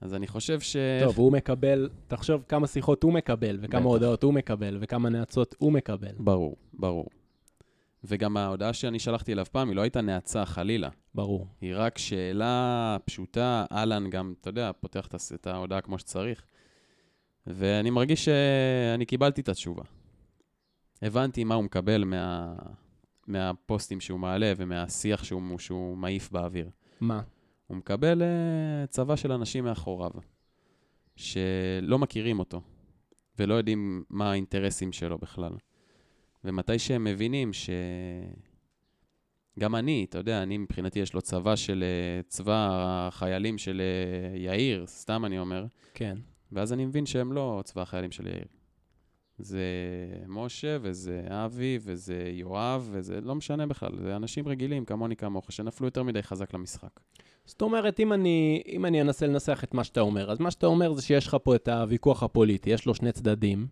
אז אני חושב ש...
טוב, הוא מקבל, תחשוב כמה שיחות הוא מקבל, וכמה
בטח.
הודעות הוא מקבל, וכמה נאצות הוא מקבל.
ברור, ברור. וגם ההודעה שאני שלחתי אליו פעם, היא לא הייתה נאצה חלילה.
ברור.
היא רק שאלה פשוטה, אהלן גם, אתה יודע, פותח את ההודעה כמו שצריך. ואני מרגיש שאני קיבלתי את התשובה. הבנתי מה הוא מקבל מה... מהפוסטים שהוא מעלה ומהשיח שהוא, שהוא מעיף באוויר.
מה?
הוא מקבל uh, צבא של אנשים מאחוריו, שלא מכירים אותו, ולא יודעים מה האינטרסים שלו בכלל. ומתי שהם מבינים ש... גם אני, אתה יודע, אני מבחינתי יש לו צבא של uh, צבא החיילים של uh, יאיר, סתם אני אומר,
כן.
ואז אני מבין שהם לא צבא החיילים של יאיר. זה משה, וזה אבי, וזה יואב, וזה לא משנה בכלל, זה אנשים רגילים כמוני כמוך, שנפלו יותר מדי חזק למשחק.
זאת אומרת, אם אני, אם אני אנסה לנסח את מה שאתה אומר, אז מה שאתה אומר זה שיש לך פה את הוויכוח הפוליטי, יש לו שני צדדים,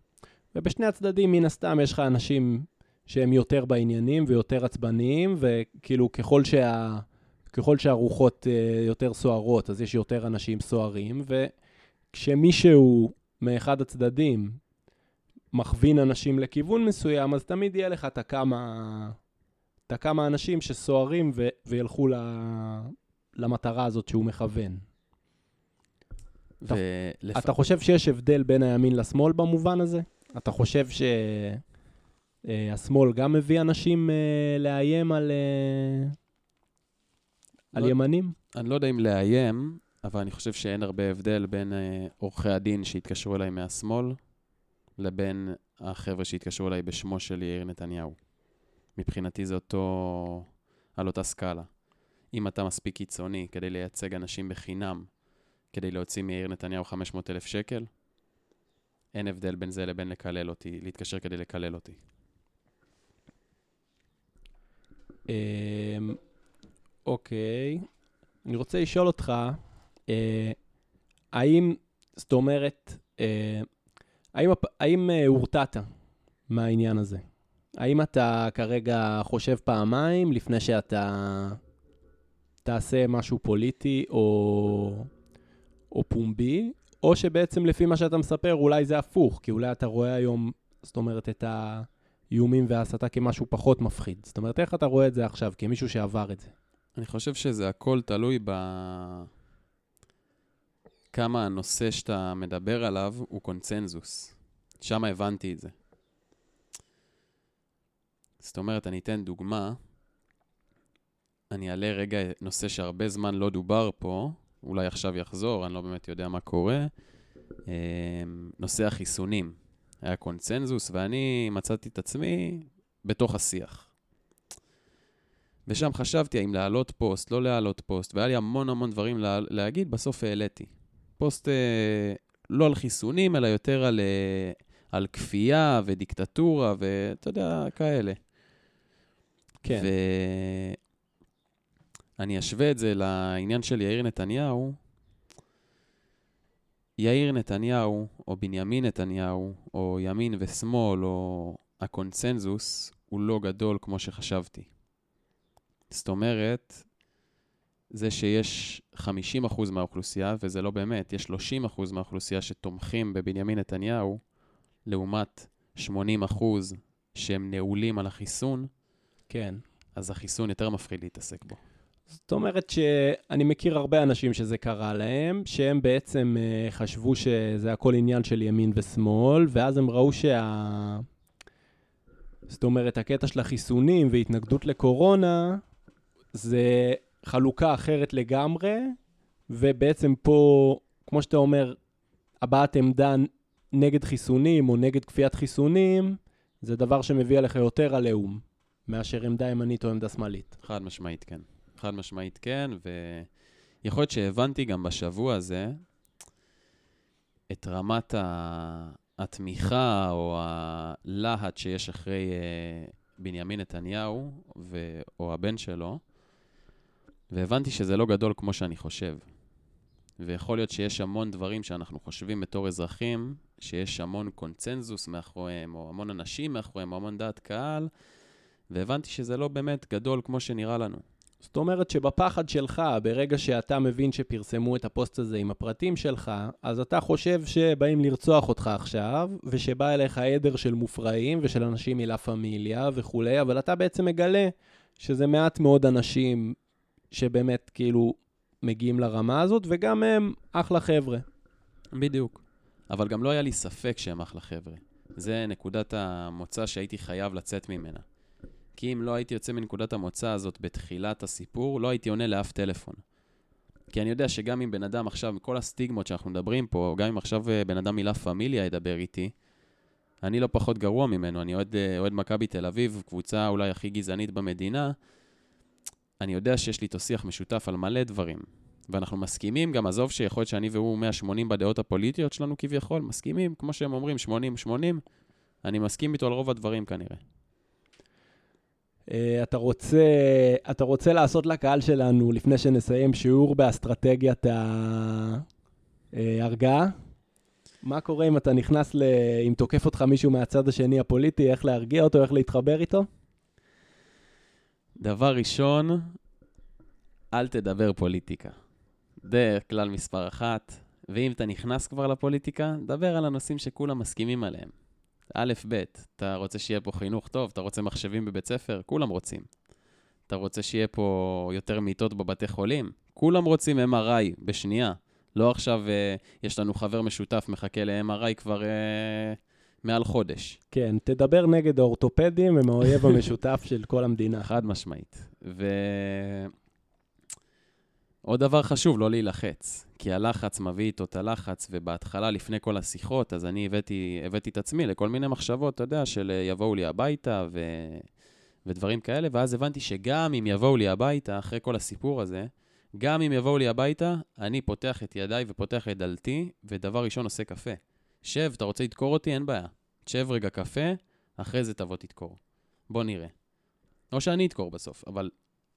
ובשני הצדדים, מן הסתם, יש לך אנשים שהם יותר בעניינים ויותר עצבניים, וכאילו ככל, שה, ככל שהרוחות uh, יותר סוערות, אז יש יותר אנשים סוערים, וכשמישהו מאחד הצדדים מכווין אנשים לכיוון מסוים, אז תמיד יהיה לך את הכמה, את הכמה אנשים שסוערים ו- וילכו ל... למטרה הזאת שהוא מכוון.
ולפ...
אתה חושב שיש הבדל בין הימין לשמאל במובן הזה? אתה חושב שהשמאל גם מביא אנשים אה, לאיים על, אה, על
לא-
ימנים?
אני לא יודע אם לאיים, אבל אני חושב שאין הרבה הבדל בין אה, עורכי הדין שהתקשרו אליי מהשמאל, לבין החבר'ה שהתקשרו אליי בשמו של יאיר נתניהו. מבחינתי זה אותו... על אותה סקאלה. אם אתה מספיק קיצוני כדי לייצג אנשים בחינם, כדי להוציא מיאיר נתניהו 500 אלף שקל, אין הבדל בין זה לבין לקלל אותי, להתקשר כדי לקלל אותי.
אמ, אוקיי. אני רוצה לשאול אותך, אה, האם, זאת אומרת, אה, האם, האם אה, הורתעת מהעניין הזה? האם אתה כרגע חושב פעמיים לפני שאתה תעשה משהו פוליטי או, או פומבי, או שבעצם לפי מה שאתה מספר אולי זה הפוך, כי אולי אתה רואה היום, זאת אומרת, את האיומים וההסתה כמשהו פחות מפחיד. זאת אומרת, איך אתה רואה את זה עכשיו, כמישהו שעבר את זה?
אני חושב שזה הכל תלוי ב... כמה הנושא שאתה מדבר עליו הוא קונצנזוס. שם הבנתי את זה. זאת אומרת, אני אתן דוגמה. אני אעלה רגע נושא שהרבה זמן לא דובר פה, אולי עכשיו יחזור, אני לא באמת יודע מה קורה. אה, נושא החיסונים. היה קונצנזוס, ואני מצאתי את עצמי בתוך השיח. ושם חשבתי האם להעלות פוסט, לא להעלות פוסט, והיה לי המון המון דברים לה, להגיד, בסוף העליתי. פוסט אה, לא על חיסונים, אלא יותר על, אה, על כפייה ודיקטטורה, ואתה יודע, כאלה.
כן.
ואני אשווה את זה לעניין של יאיר נתניהו. יאיר נתניהו, או בנימין נתניהו, או ימין ושמאל, או הקונצנזוס, הוא לא גדול כמו שחשבתי. זאת אומרת, זה שיש 50% מהאוכלוסייה, וזה לא באמת, יש 30% מהאוכלוסייה שתומכים בבנימין נתניהו, לעומת 80% שהם נעולים על החיסון,
כן.
אז החיסון יותר מפחיד להתעסק בו.
זאת אומרת שאני מכיר הרבה אנשים שזה קרה להם, שהם בעצם uh, חשבו שזה הכל עניין של ימין ושמאל, ואז הם ראו שה... זאת אומרת, הקטע של החיסונים והתנגדות לקורונה, זה חלוקה אחרת לגמרי, ובעצם פה, כמו שאתה אומר, הבעת עמדה נגד חיסונים או נגד כפיית חיסונים, זה דבר שמביא עליך יותר עליהום, מאשר עמדה ימנית או עמדה שמאלית.
חד משמעית כן. חד משמעית כן, ויכול להיות שהבנתי גם בשבוע הזה את רמת ה... התמיכה או הלהט שיש אחרי uh, בנימין נתניהו ו... או הבן שלו, והבנתי שזה לא גדול כמו שאני חושב. ויכול להיות שיש המון דברים שאנחנו חושבים בתור אזרחים, שיש המון קונצנזוס מאחוריהם, או המון אנשים מאחוריהם, או המון דעת קהל, והבנתי שזה לא באמת גדול כמו שנראה לנו.
זאת אומרת שבפחד שלך, ברגע שאתה מבין שפרסמו את הפוסט הזה עם הפרטים שלך, אז אתה חושב שבאים לרצוח אותך עכשיו, ושבא אליך עדר של מופרעים ושל אנשים מלה פמיליה וכולי, אבל אתה בעצם מגלה שזה מעט מאוד אנשים שבאמת כאילו מגיעים לרמה הזאת, וגם הם אחלה חבר'ה.
בדיוק. אבל גם לא היה לי ספק שהם אחלה חבר'ה. זה נקודת המוצא שהייתי חייב לצאת ממנה. כי אם לא הייתי יוצא מנקודת המוצא הזאת בתחילת הסיפור, לא הייתי עונה לאף טלפון. כי אני יודע שגם אם בן אדם עכשיו, מכל הסטיגמות שאנחנו מדברים פה, גם אם עכשיו אה, בן אדם מילה פמיליה ידבר איתי, אני לא פחות גרוע ממנו, אני אוהד, אה, אוהד מכבי תל אביב, קבוצה אולי הכי גזענית במדינה, אני יודע שיש לי איתו שיח משותף על מלא דברים. ואנחנו מסכימים, גם עזוב שיכול להיות שאני והוא 180 בדעות הפוליטיות שלנו כביכול, מסכימים, כמו שהם אומרים, 80-80, אני מסכים איתו על רוב הדברים כנראה.
Uh, אתה רוצה, אתה רוצה לעשות לקהל שלנו, לפני שנסיים, שיעור באסטרטגיית ההרגעה? מה קורה אם אתה נכנס ל... אם תוקף אותך מישהו מהצד השני הפוליטי, איך להרגיע אותו, איך להתחבר איתו?
דבר ראשון, אל תדבר פוליטיקה. זה כלל מספר אחת. ואם אתה נכנס כבר לפוליטיקה, דבר על הנושאים שכולם מסכימים עליהם. א', ב', אתה רוצה שיהיה פה חינוך טוב, אתה רוצה מחשבים בבית ספר, כולם רוצים. אתה רוצה שיהיה פה יותר מיטות בבתי חולים, כולם רוצים MRI בשנייה. לא עכשיו אה, יש לנו חבר משותף מחכה ל-MRI כבר אה, מעל חודש.
כן, תדבר נגד האורתופדים, הם האויב המשותף של כל המדינה.
חד משמעית. ו... עוד דבר חשוב, לא להילחץ. כי הלחץ מביא איתו את הלחץ, ובהתחלה, לפני כל השיחות, אז אני הבאתי, הבאתי את עצמי לכל מיני מחשבות, אתה יודע, של אה, יבואו לי הביתה ו... ודברים כאלה, ואז הבנתי שגם אם יבואו לי הביתה, אחרי כל הסיפור הזה, גם אם יבואו לי הביתה, אני פותח את ידיי ופותח את דלתי, ודבר ראשון עושה קפה. שב, אתה רוצה לדקור אותי? אין בעיה. תשב רגע קפה, אחרי זה תבוא תדקור. בוא נראה. או שאני אדקור בסוף, אבל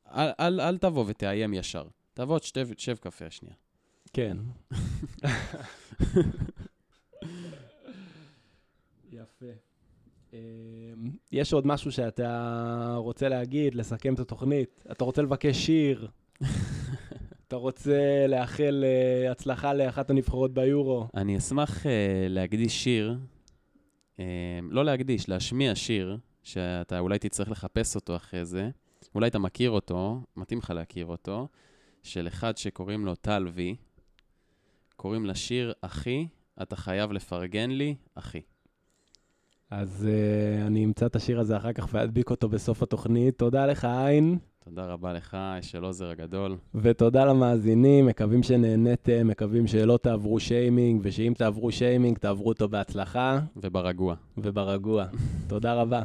אל, אל, אל תבוא ותאיים ישר. תבוא, תשב, תשב קפה השנייה.
כן. יפה. אמ, יש עוד משהו שאתה רוצה להגיד, לסכם את התוכנית? אתה רוצה לבקש שיר? אתה רוצה לאחל uh, הצלחה לאחת הנבחרות ביורו?
אני אשמח uh, להקדיש שיר, uh, לא להקדיש, להשמיע שיר, שאתה אולי תצטרך לחפש אותו אחרי זה. אולי אתה מכיר אותו, מתאים לך להכיר אותו, של אחד שקוראים לו טל וי. קוראים לשיר אחי, אתה חייב לפרגן לי, אחי.
אז uh, אני אמצא את השיר הזה אחר כך ואדביק אותו בסוף התוכנית. תודה לך, עין.
תודה רבה לך, אשל עוזר הגדול.
ותודה למאזינים, מקווים שנהניתם, מקווים שלא תעברו שיימינג, ושאם תעברו שיימינג, תעברו אותו בהצלחה.
וברגוע.
וברגוע. תודה רבה.